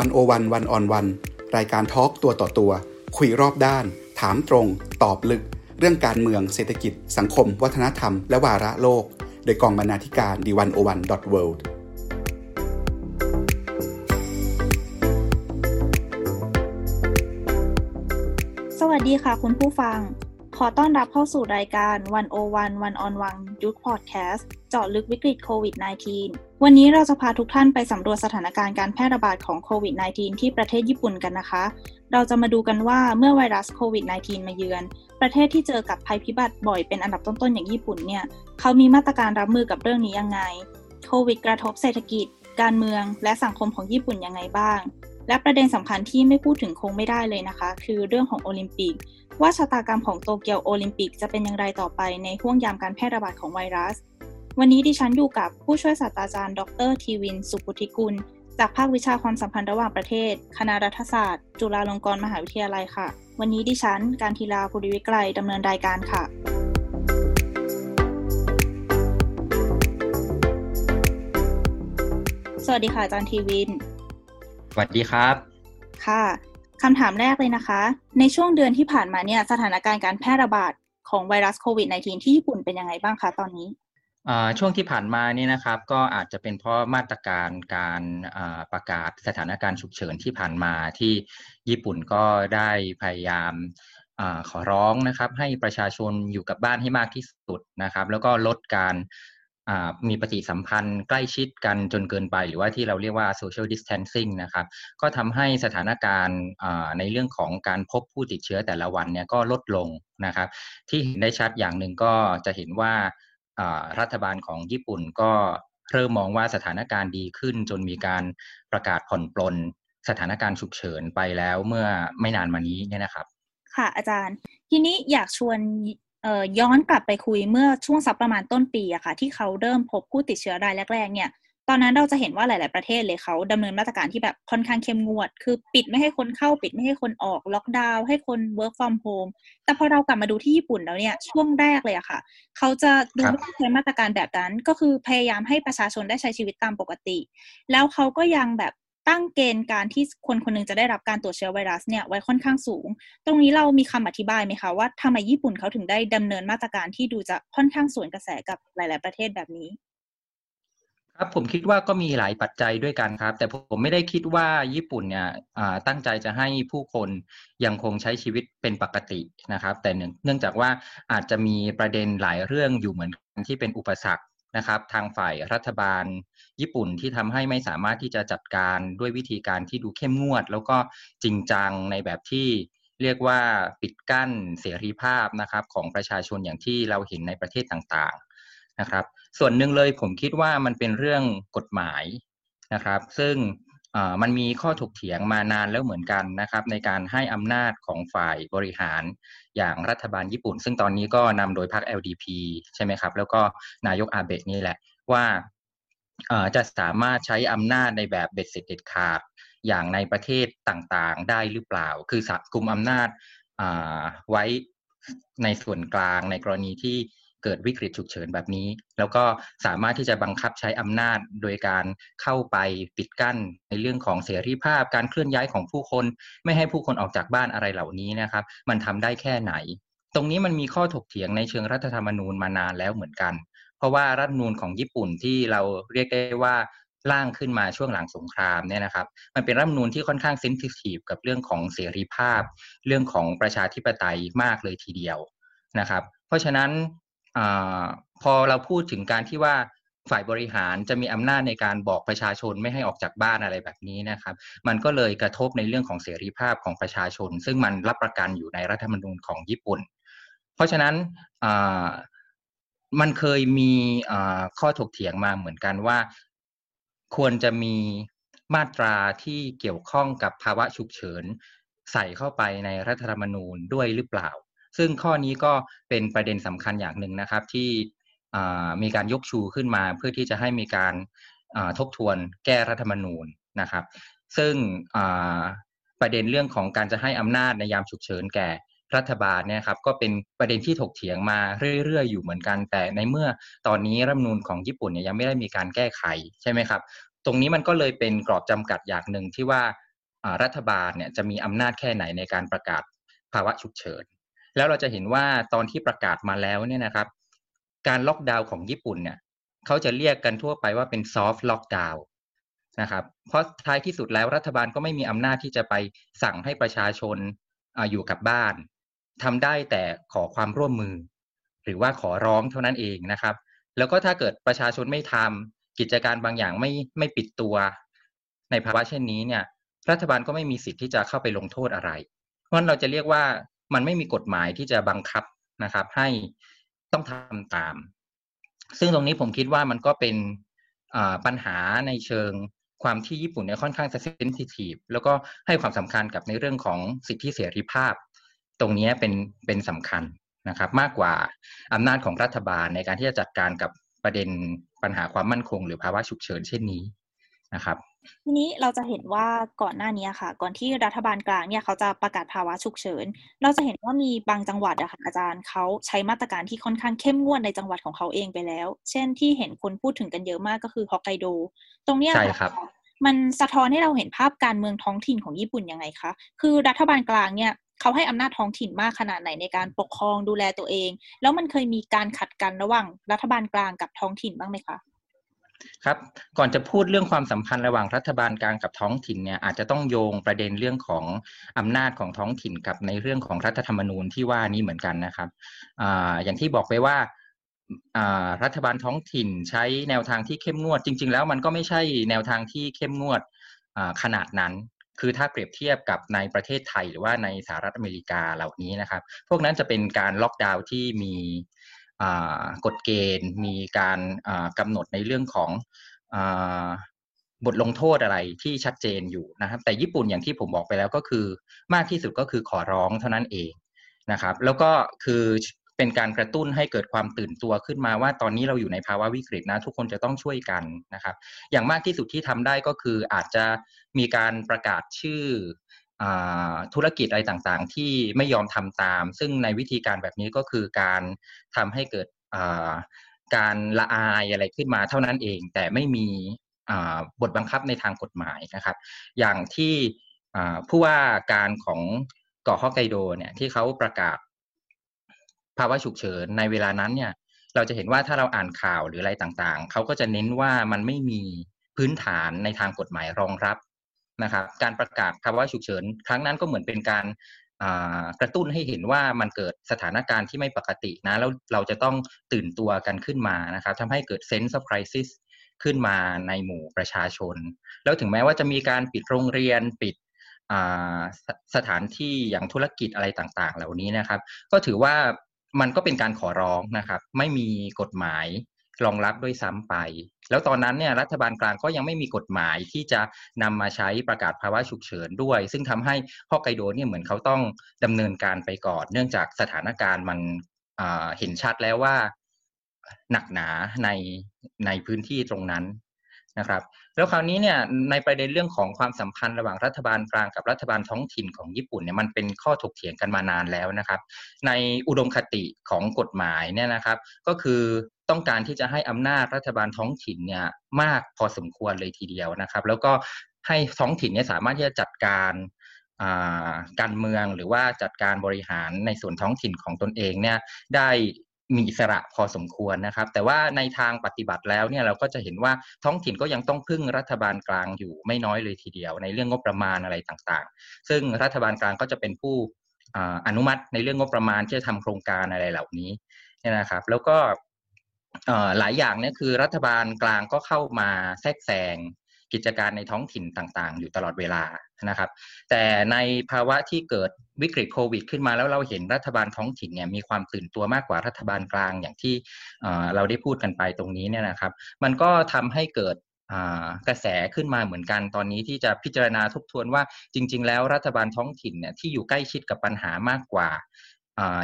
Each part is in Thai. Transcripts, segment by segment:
วันโอวันวันออนวันรายการทอล์กตัวต่อตัว คุยรอบด้าน ถามตรง ตอบลึก เรื่องการเมืองเศรษฐกิจ สังคม วัฒนธรรม และวาระโลก โดยกองบรรณาธิการดีวันโอวันดอทเวิลด์สวัสดีค่ะคุณผู้ฟัง ขอต้อนรับเข้าสู่รายการ 101 One on One Youth Podcast เจาะลึกวิกฤตโควิด -19 วันนี้เราจะพาทุกท่านไปสำรวจสถานการณ์การแพร่ระบาดของโควิด -19 ที่ประเทศญี่ปุ่นกันนะคะ เราจะมาดูกันว่าเมื่อไวรัสโควิด -19 มาเยือน ประเทศที่เจอกับภัยพิบัติบ่อยเป็นอันดับต้นๆ อย่างญี่ปุ่นเนี่ย เขามีมาตรการรับมือกับเรื่องนี้ยังไง โควิดกระทบเศรษฐกิจ การเมือง และสังคมของญี่ปุ่นยังไงบ้าง และประเด็นสำคัญที่ไม่พูดถึงคงไม่ได้เลยนะคะ คือเรื่องของโอลิมปิก ว่าชะตากรรมของโตเกียวโอลิมปิกจะเป็นอย่างไรต่อไปในห่วงยามการแพร่ระบาดของไวรัส วันนี้ดิฉันอยู่กับผู้ช่วยศาสตราจารย์ ดรทีวิน สุปุธิกุล จากภาควิชาความสัมพันธ์ระหว่างประเทศ คณะรัฐศาสตร์ จุฬาลงกรณ์มหาวิทยาลัยค่ะ วันนี้ดิฉัน การทีลาภูริวิไกรดำเนินรายการค่ะ สวัสดีค่ะอาจารย์ทีวิน สวัสดีครับ ค่ะคำถามแรกเลยนะคะ ในช่วงเดือนที่ผ่านมาเนี่ยสถานการณ์การแพร่ระบาดของไวรัสโควิด -19 ที่ญี่ปุ่นเป็นยังไงบ้างคะตอนนี้ ช่วงที่ผ่านมานี่นะครับ ก็อาจจะเป็นเพราะมาตรการการประกาศสถานการณ์ฉุกเฉินที่ผ่านมาที่ญี่ปุ่นก็ได้พยายามอขอร้องนะครับ ให้ประชาชนอยู่กับบ้านให้มากที่สุดนะครับ แล้วก็ลดการมีปฏิสัมพันธ์ใกล้ชิดกันจนเกินไป หรือว่าที่เราเรียกว่า social distancing นะครับ ก็ทำให้สถานการณ์ในเรื่องของการพบผู้ติดเชื้อแต่ละวันเนี่ยก็ลดลงนะครับ ที่เห็นได้ชัดอย่างหนึ่งก็จะเห็นว่า รัฐบาลของญี่ปุ่นก็เริ่มมองว่าสถานการณ์ดีขึ้นจนมีการประกาศผ่อนปลนสถานการณ์ฉุกเฉินไปแล้วเมื่อไม่นานมานี้เนี่ยนะครับ ค่ะอาจารย์ ทีนี้อยากชวนย้อนกลับไปคุยเมื่อช่วงสักประมาณต้นปีอะค่ะ ที่เขาเริ่มพบผู้ติดเชื้อรายแรก ๆ เนี่ย ตอนนั้นเราจะเห็นว่าหลาย ๆ ประเทศเลยเขาดำเนินมาตรการที่แบบค่อนข้างเข้มงวด คือปิดไม่ให้คนเข้าปิดไม่ให้คนออกล็อกดาวน์ให้คน work from home แต่พอเรากลับมาดูที่ญี่ปุ่นแล้วเนี่ยช่วงแรกเลยอะค่ะ เขาจะดูไม่ใช้มาตรการแบบนั้น ก็คือพยายามให้ประชาชนได้ใช้ชีวิตตามปกติ แล้วเขาก็ยังแบบตั้งเกณฑ์การที่คนคนนึงจะได้รับการตรวจเชื้อไวรัสเนี่ยไว้ค่อนข้างสูง ตรงนี้เรามีคำอธิบายไหมคะว่าทำไมญี่ปุ่นเขาถึงได้ดำเนินมาตรการที่ดูจะค่อนข้างสวนกระแสกับหลาย ๆ ประเทศแบบนี้ ครับผมคิดว่าก็มีหลายปัจจัยด้วยกันครับ แต่ผมไม่ได้คิดว่าญี่ปุ่นเนี่ยตั้งใจจะให้ผู้คนยังคงใช้ชีวิตเป็นปกตินะครับ แต่เนื่องจากว่าอาจจะมีประเด็นหลายเรื่องอยู่เหมือนกันที่เป็นอุปสรรคนะครับ ทางฝ่ายรัฐบาลญี่ปุ่นที่ทำให้ไม่สามารถที่จะจัดการด้วยวิธีการที่ดูเข้มงวด แล้วก็จริงจังในแบบที่เรียกว่าปิดกั้นเสรีภาพนะครับของประชาชนอย่างที่เราเห็นในประเทศต่าง นะครับ ส่วนหนึ่งเลยผมคิดว่ามันเป็นเรื่องกฎหมายนะครับ ซึ่งมันมีข้อถกเถียงมานานแล้วเหมือนกันนะครับ ในการให้อำนาจของฝ่ายบริหารอย่างรัฐบาลญี่ปุ่น ซึ่งตอนนี้ก็นำโดยพรรค LDP ใช่ไหมครับ แล้วก็นายกอาเบะนี่แหละว่าจะสามารถใช้อำนาจในแบบเบ็ดเสร็จเด็ดขาดอย่างในประเทศต่างๆ ได้หรือเปล่า คือสักุมอำนาจไว้ในส่วนกลางในกรณีที่ เกิดวิกฤตฉุกเฉินแบบนี้ แล้วก็สามารถที่จะบังคับใช้อำนาจโดยการเข้าไปปิดกั้นในเรื่องของเสรีภาพ การเคลื่อนย้ายของผู้คน ไม่ให้ผู้คนออกจากบ้านอะไรเหล่านี้นะครับ มันทำได้แค่ไหน ตรงนี้มันมีข้อถกเถียงในเชิงรัฐธรรมนูญมานานแล้วเหมือนกัน เพราะว่ารัฐนูญของญี่ปุ่นที่เราเรียกได้ว่าร่างขึ้นมาช่วงหลังสงครามเนี่ยนะครับ มันเป็นรัฐนูญที่ค่อนข้างเซนซิทีฟกับเรื่องของเสรีภาพ เรื่องของประชาธิปไตยมากเลยทีเดียวนะครับ เพราะฉะนั้น อพอเราพูดถึงการที่ว่าฝ่ายบริหารจะมีอำนาจในการบอกประชาชนไม่ให้ออกจากบ้านอะไรแบบนี้นะครับ มันก็เลยกระทบในเรื่องของเสรีภาพของประชาชน ซึ่งมันรับประกันอยู่ในรัฐธรรมนูญของญี่ปุ่น เพราะฉะนั้นมันเคยมีข้อถกเถียงมาเหมือนกันว่า ควรจะมีมาตราที่เกี่ยวข้องกับภาวะฉุกเฉินใส่เข้าไปในรัฐธรรมนูญด้วยหรือเปล่า ซึ่งข้อนี้ก็เป็นประเด็นสำคัญอย่างหนึ่งนะครับ ที่มีการยกชูขึ้นมาเพื่อที่จะให้มีการทบทวนแก้รัฐธรรมนูญนะครับ ซึ่งประเด็นเรื่องของการจะให้อำนาจในยามฉุกเฉินแก่รัฐบาลเนี่ยครับก็เป็นประเด็นที่ถกเถียงมาเรื่อยๆ อยู่เหมือนกัน แต่ในเมื่อตอนนี้รัฐมนูญของญี่ปุ่นเนี่ยยังไม่ได้มีการแก้ไขใช่ไหมครับ ตรงนี้มันก็เลยเป็นกรอบจำกัดอย่างหนึ่งที่ว่ารัฐบาลเนี่ยจะมีอำนาจแค่ไหนในการประกาศภาวะฉุกเฉิน แล้วเราจะเห็นว่าตอนที่ประกาศมาแล้วเนี่ยนะครับ การล็อกดาวน์ของญี่ปุ่นเนี่ยเขาจะเรียกกันทั่วไปว่าเป็นซอฟต์ล็อกดาวน์นะครับ เพราะท้ายที่สุดแล้วรัฐบาลก็ไม่มีอำนาจที่จะไปสั่งให้ประชาชนอยู่กับบ้านทำได้แต่ขอความร่วมมือ หรือว่าขอร้องเท่านั้นเองนะครับ แล้วก็ถ้าเกิดประชาชนไม่ทำกิจการบางอย่างไม่ไม่ปิดตัว ในภาวะเช่นนี้เนี่ย รัฐบาลก็ไม่มีสิทธิ์ที่จะเข้าไปลงโทษอะไร เพราะฉะนั้นเราจะเรียกว่า มันไม่มีกฎหมายที่จะบังคับนะครับ ให้ต้องทำตาม ซึ่งตรงนี้ผมคิดว่ามันก็เป็นปัญหาในเชิงความที่ญี่ปุ่นเนี่ยค่อนข้างเซนซิทีฟแล้วก็ให้ความสำคัญกับในเรื่องของสิทธิเสรีภาพ ตรงนี้เป็นเป็นสำคัญนะครับ มากกว่าอำนาจของรัฐบาลในการที่จะจัดการกับประเด็นปัญหาความมั่นคง หรือภาวะฉุกเฉินเช่นนี้นะครับ ทีนี้เราจะเห็นว่าก่อนหน้านี้ค่ะ ก่อนที่รัฐบาลกลางเนี่ยเขาจะประกาศภาวะฉุกเฉิน เราจะเห็นว่ามีบางจังหวัดอะค่ะอาจารย์เขาใช้มาตรการที่ค่อนข้างเข้มงวดในจังหวัดของเขาเองไปแล้ว เช่นที่เห็นคนพูดถึงกันเยอะมากก็คือฮอกไกโด ตรงเนี้ยใช่ครับมันสะท้อนให้เราเห็นภาพการเมืองท้องถิ่นของญี่ปุ่นยังไงคะ คือรัฐบาลกลางเนี่ยเขาให้อำนาจท้องถิ่นมากขนาดไหนในการปกครองดูแลตัวเอง แล้วมันเคยมีการขัดกันระหว่างรัฐบาลกลางกับท้องถิ่นบ้างไหมคะ ครับ ก่อนจะพูดเรื่องความสัมพันธ์ระหว่างรัฐบาลกลางกับท้องถิ่นเนี่ยอาจจะต้องโยงประเด็นเรื่องของอำนาจของท้องถิ่นกับในเรื่องของรัฐธรรมนูญที่ว่านี้เหมือนกันนะครับออย่างที่บอกไปว่ารัฐบาลท้องถิ่นใช้แนวทางที่เข้มงวด จริง ๆ แล้วมันก็ไม่ใช่แนวทางที่เข้มงวดขนาดนั้น คือถ้าเปรียบเทียบกับในประเทศไทยหรือว่าในสหรัฐอเมริกาเหล่านี้นะครับ พวกนั้นจะเป็นการล็อกดาวน์ที่มี กฎเกณฑ์ มีการกำหนดในเรื่องของบทลงโทษอะไรที่ชัดเจนอยู่นะครับ แต่ญี่ปุ่นอย่างที่ผมบอกไปแล้วก็คือ มากที่สุดก็คือขอร้องเท่านั้นเองนะครับ แล้วก็คือเป็นการกระตุ้นให้เกิดความตื่นตัวขึ้นมาว่าตอนนี้เราอยู่ในภาวะวิกฤตนะ ทุกคนจะต้องช่วยกันนะครับ อย่างมากที่สุดที่ทำได้ก็คืออาจจะมีการประกาศชื่อ ธุรกิจอะไรต่างๆ ที่ไม่ยอมทำตาม ซึ่งในวิธีการแบบนี้ก็คือการทำให้เกิดการละอายอะไรขึ้นมาเท่านั้นเอง แต่ไม่มีบทบังคับในทางกฎหมายนะครับ อย่างที่ผู้ว่าการของเกาะฮอกไกโดเนี่ยที่เขาประกาศภาวะฉุกเฉินในเวลานั้นเนี่ย เราจะเห็นว่าถ้าเราอ่านข่าวหรืออะไรต่างๆ เขาก็จะเน้นว่ามันไม่มีพื้นฐานในทางกฎหมายรองรับ นะครับ การประกาศภาวะฉุกเฉินครั้งนั้นก็เหมือนเป็นการกระตุ้นให้เห็นว่ามันเกิดสถานการณ์ที่ไม่ปกตินะแล้วเราจะต้องตื่นตัวกันขึ้นมานะครับทำให้เกิด sense of crisis ขึ้นมาในหมู่ประชาชน แล้วถึงแม้ว่าจะมีการปิดโรงเรียนปิดสสถานที่อย่างธุรกิจอะไรต่าง ๆ เหล่านี้นะครับ ก็ถือว่ามันก็เป็นการขอร้องนะครับ ไม่มีกฎหมาย รองรับด้วยซ้ำไป แล้วตอนนั้นเนี่ยรัฐบาลกลางก็ยังไม่มีกฎหมายที่จะนำมาใช้ประกาศภาวะฉุกเฉินด้วย ซึ่งทำให้ฮอกไกโดเนี่ยเหมือนเขาต้องดำเนินการไปก่อน เนื่องจากสถานการณ์มันเห็นชัดแล้วว่าหนักหนาในในพื้นที่ตรงนั้นนะครับ แล้วคราวนี้เนี่ยในประเด็นเรื่องของความสัมพันธ์ระหว่างรัฐบาลกลางกับรัฐบาลท้องถิ่นของญี่ปุ่นเนี่ยมันเป็นข้อถกเถียงกันมานานแล้วนะครับ ในอุดมคติของกฎหมายเนี่ยนะครับ ก็คือต้องการที่จะให้อำนาจรัฐบาลท้องถิ่นเนี่ยมากพอสมควรเลยทีเดียวนะครับ แล้วก็ให้ท้องถิ่นเนี่ยสามารถที่จะจัดการการเมืองหรือว่าจัดการบริหารในส่วนท้องถิ่นของตนเองเนี่ยได้ มีอิสระพอสมควรนะครับ แต่ว่าในทางปฏิบัติแล้วเนี่ยเราก็จะเห็นว่าท้องถิ่นก็ยังต้องพึ่งรัฐบาลกลางอยู่ไม่น้อยเลยทีเดียว ในเรื่องงบประมาณอะไรต่างๆ ซึ่งรัฐบาลกลางก็จะเป็นผู้อนุมัติในเรื่องงบประมาณที่จะทำโครงการอะไรเหล่านี้นะครับ แล้วก็หลายอย่างเนี่ยคือรัฐบาลกลางก็เข้ามาแทรกแซง กิจการในท้องถิ่นต่างๆ อยู่ตลอดเวลานะครับ แต่ในภาวะที่เกิดวิกฤตโควิด ขึ้นมาแล้วเราเห็นรัฐบาลท้องถิ่นเนี่ยมีความตื่นตัวมากกว่ารัฐบาลกลางอย่างที่เราได้พูดกันไปตรงนี้เนี่ยนะครับ มันก็ทำให้เกิดกระแสขึ้นมาเหมือนกันตอนนี้ที่จะพิจารณาทบทวนว่าจริง ๆ แล้วรัฐบาลท้องถิ่นเนี่ยที่อยู่ใกล้ชิดกับปัญหามากกว่า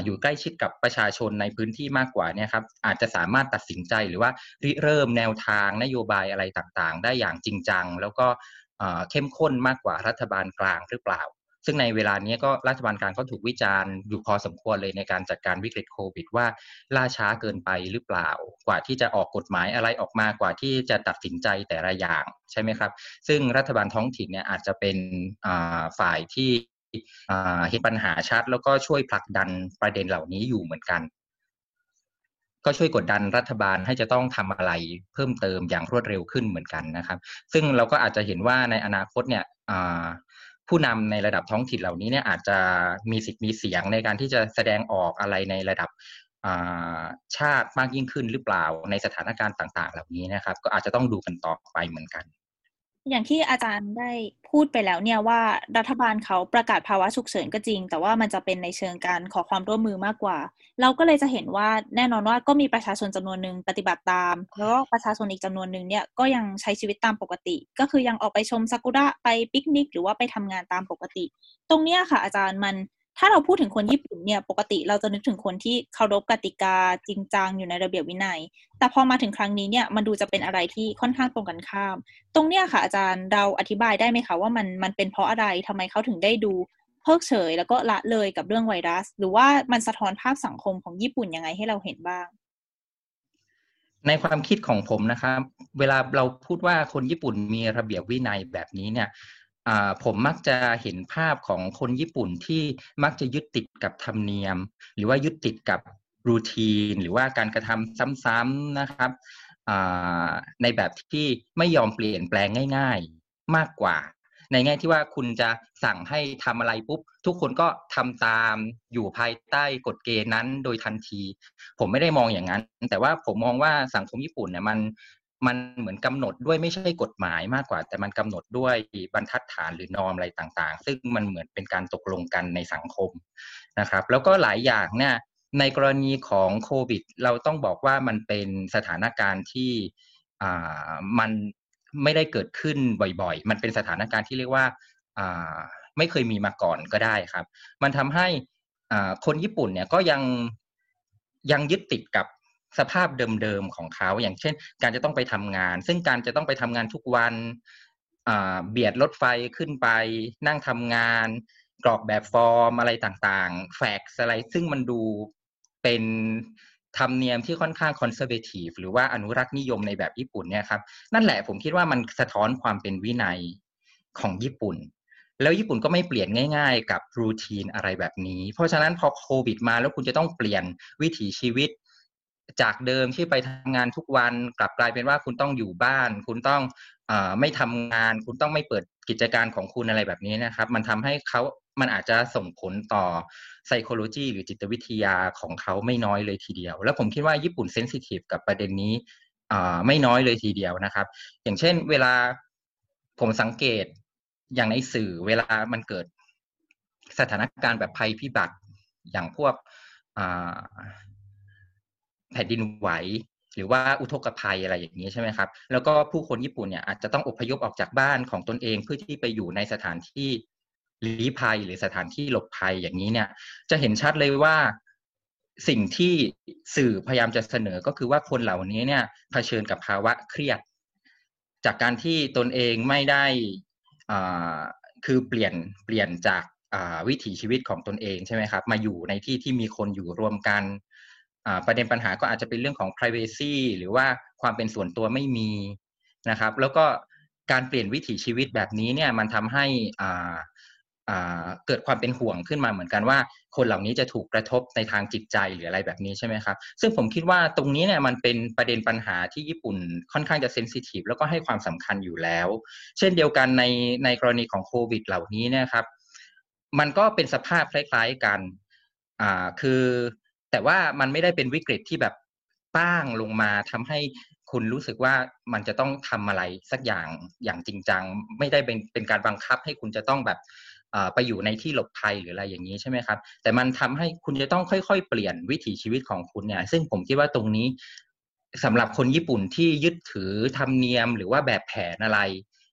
อยู่ใกล้ชิดกับประชาชนในพื้นที่มากกว่าเนี่ยครับอาจจะสามารถตัดสินใจหรือว่าริเริ่มแนวทางนโยบายอะไรต่างๆ ได้อย่างจริงจัง แล้วก็เข้มข้นมากกว่ารัฐบาลกลางหรือเปล่า ซึ่งในเวลานี้ก็รัฐบาลกลางก็ถูกวิจารณ์อยู่พอสมควรเลยในการจัดการวิกฤตโควิด ว่าล่าช้าเกินไปหรือเปล่า กว่าที่จะออกกฎหมายอะไรออกมากว่าที่จะตัดสินใจแต่ละอย่างใช่ไหมครับ ซึ่งรัฐบาลท้องถิ่นเนี่ยอาจจะเป็นฝ่ายที่ เห็นปัญหาชัด แล้วก็ช่วยผลักดันประเด็นเหล่านี้อยู่เหมือนกัน ก็ช่วยกดดันรัฐบาลให้จะต้องทำอะไรเพิ่มเติมอย่างรวดเร็วขึ้นเหมือนกันนะครับ ซึ่งเราก็อาจจะเห็นว่าในอนาคตเนี่ยผู้นำในระดับท้องถิ่นเหล่านี้เนี่ยอาจจะมีสิทธิ์มีเสียงในการที่จะแสดงออกอะไรในระดับชาติมากยิ่งขึ้นหรือเปล่าในสถานการณ์ต่าง ๆ เหล่านี้นะครับ ก็อาจจะต้องดูกันต่อไปเหมือนกัน อย่างที่อาจารย์ได้พูดไปแล้วเนี่ยว่ารัฐบาลเขาประกาศภาวะฉุกเฉินก็จริง แต่ว่ามันจะเป็นในเชิงการขอความร่วมมือมากกว่า เราก็เลยจะเห็นว่าแน่นอนว่าก็มีประชาชนจำนวนหนึ่งปฏิบัติตาม แล้วก็ประชาชนอีกจำนวนหนึ่งเนี่ยก็ยังใช้ชีวิตตามปกติ ก็คือยังออกไปชมซากุระไปปิกนิก หรือว่าไปทำงานตามปกติ ตรงเนี้ยค่ะอาจารย์มัน ถ้าเราพูดถึงคนญี่ปุ่นเนี่ยปกติเราจะนึกถึงคนที่เคารพกติกาจริงจังอยู่ในระเบียบวินัย แต่พอมาถึงครั้งนี้เนี่ยมันดูจะเป็นอะไรที่ค่อนข้างตรงกันข้าม ตรงเนี้ยค่ะอาจารย์เราอธิบายได้ไหมคะว่ามันมันเป็นเพราะอะไรทำไมเขาถึงได้ดูเพิกเฉย แล้วก็ละเลยกับเรื่องไวรัส หรือว่ามันสะท้อนภาพสังคมของญี่ปุ่นยังไงให้เราเห็นบ้าง ในความคิดของผมนะครับ เวลาเราพูดว่าคนญี่ปุ่นมีระเบียบวินัยแบบนี้เนี่ย ผมมักจะเห็นภาพของคนญี่ปุ่นที่มักจะยึดติดกับธรรมเนียม หรือว่ายึดติดกับรูทีน หรือว่าการกระทำซ้ำๆนะครับในแบบที่ไม่ยอมเปลี่ยนแปลงง่าย ๆมากกว่า ในแง่ที่ว่าคุณจะสั่งให้ทำอะไรปุ๊บ ทุกคนก็ทำตามอยู่ภายใต้กฎเกณฑ์นั้นโดยทันที ผมไม่ได้มองอย่างนั้น แต่ว่าผมมองว่าสังคมญี่ปุ่นเนี่ยมัน มันเหมือนกำหนดด้วยไม่ใช่กฎหมายมากกว่า แต่มันกำหนดด้วยบรรทัดฐานหรือนอมอะไรต่างๆ ซึ่งมันเหมือนเป็นการตกลงกันในสังคมนะครับ แล้วก็หลายอย่างเนี่ยในกรณีของโควิด เราต้องบอกว่ามันเป็นสถานการณ์ที่อ่ามันไม่ได้เกิดขึ้นบ่อยๆ มันเป็นสถานการณ์ที่เรียกว่าอ่าไม่เคยมีมาก่อนก็ได้ครับ มันทำให้อ่าคนญี่ปุ่นเนี่ยก็ยังยังยึดติดกับ สภาพเดิมๆของเขา อย่างเช่น การจะต้องไปทำงาน ซึ่งการจะต้องไปทำงานทุกวันเบียดรถไฟขึ้นไป นั่งทำงาน กรอกแบบฟอร์มอะไรต่างๆ แฟกซ์อะไร ซึ่งมันดูเป็นธรรมเนียมที่ค่อนข้างคอนเซอร์เวทีฟหรือว่าอนุรักษ์นิยมในแบบญี่ปุ่นเนี่ยครับ นั่นแหละผมคิดว่ามันสะท้อนความเป็นวินัยของญี่ปุ่น แล้วญี่ปุ่นก็ไม่เปลี่ยนง่าย ๆ กับรูทีนอะไรแบบนี้ เพราะฉะนั้นพอโควิดมาแล้วคุณจะต้องเปลี่ยนวิถีชีวิต จากเดิมที่ไปทำงานทุกวันกลับกลายเป็นว่าคุณต้องอยู่บ้าน คุณต้องอไม่ทำงาน คุณต้องไม่เปิดกิจการของคุณอะไรแบบนี้นะครับ มันทำให้เขามันอาจจะส่งผลต่อ psychology หรือจิตวิทยาของเขาไม่น้อยเลยทีเดียว แล้วผมคิดว่าญี่ปุ่นเซนซิทีฟกับประเด็นนี้ไม่น้อยเลยทีเดียวนะครับ อย่างเช่น เวลาผมสังเกตอย่างในสื่อเวลามันเกิดสถานการณ์แบบภัยพิบัติอย่างพวก แผ่นดินไหว หรือว่าอุทกภัยอะไรอย่างนี้ใช่ไหมครับ แล้วก็ผู้คนญี่ปุ่นเนี่ยอาจจะต้องอพยพออกจากบ้านของตนเองเพื่อที่ไปอยู่ในสถานที่ลี้ภัยหรือสถานที่หลบภัยอย่างนี้เนี่ย จะเห็นชัดเลยว่าสิ่งที่สื่อพยายามจะเสนอก็คือว่าคนเหล่านี้เนี่ยเผชิญกับภาวะเครียด จากการที่ตนเองไม่ได้คือเปลี่ยนเปลี่ยนจากวิถีชีวิตของตนเองใช่ไหมครับ มาอยู่ในที่ที่มีคนอยู่รวมกัน ประเด็นปัญหาก็อาจจะเป็นเรื่องของ privacy หรือว่าความเป็นส่วนตัวไม่มีนะครับ แล้วก็การเปลี่ยนวิถีชีวิตแบบนี้เนี่ยมันทำให้เกิดความเป็นห่วงขึ้นมาเหมือนกันว่า คนเหล่านี้จะถูกกระทบในทางจิตใจหรืออะไรแบบนี้ใช่ไหมครับ ซึ่งผมคิดว่าตรงนี้เนี่ยมันเป็นประเด็นปัญหาที่ญี่ปุ่นค่อนข้างจะเซนซิทีฟแล้วก็ให้ความสำคัญอยู่แล้ว เช่นเดียวกันในในกรณีของโควิดเหล่านี้นะครับ มันก็เป็นสภาพคล้ายๆกันคือ แต่ว่ามันไม่ได้เป็นวิกฤตที่แบบป้างลงมาทำให้คุณรู้สึกว่ามันจะต้องทำอะไรสักอย่างอย่างจริงจัง ไม่ได้เป็นเป็นการบังคับให้คุณจะต้องแบบไปอยู่ในที่หลบภัยหรืออะไรอย่างนี้ใช่ไหมครับ แต่มันทำให้คุณจะต้องค่อยๆ เปลี่ยนวิถีชีวิตของคุณเนี่ย ซึ่งผมคิดว่าตรงนี้สำหรับคนญี่ปุ่นที่ยึดถือธรรมเนียมหรือว่าแบบแผนอะไร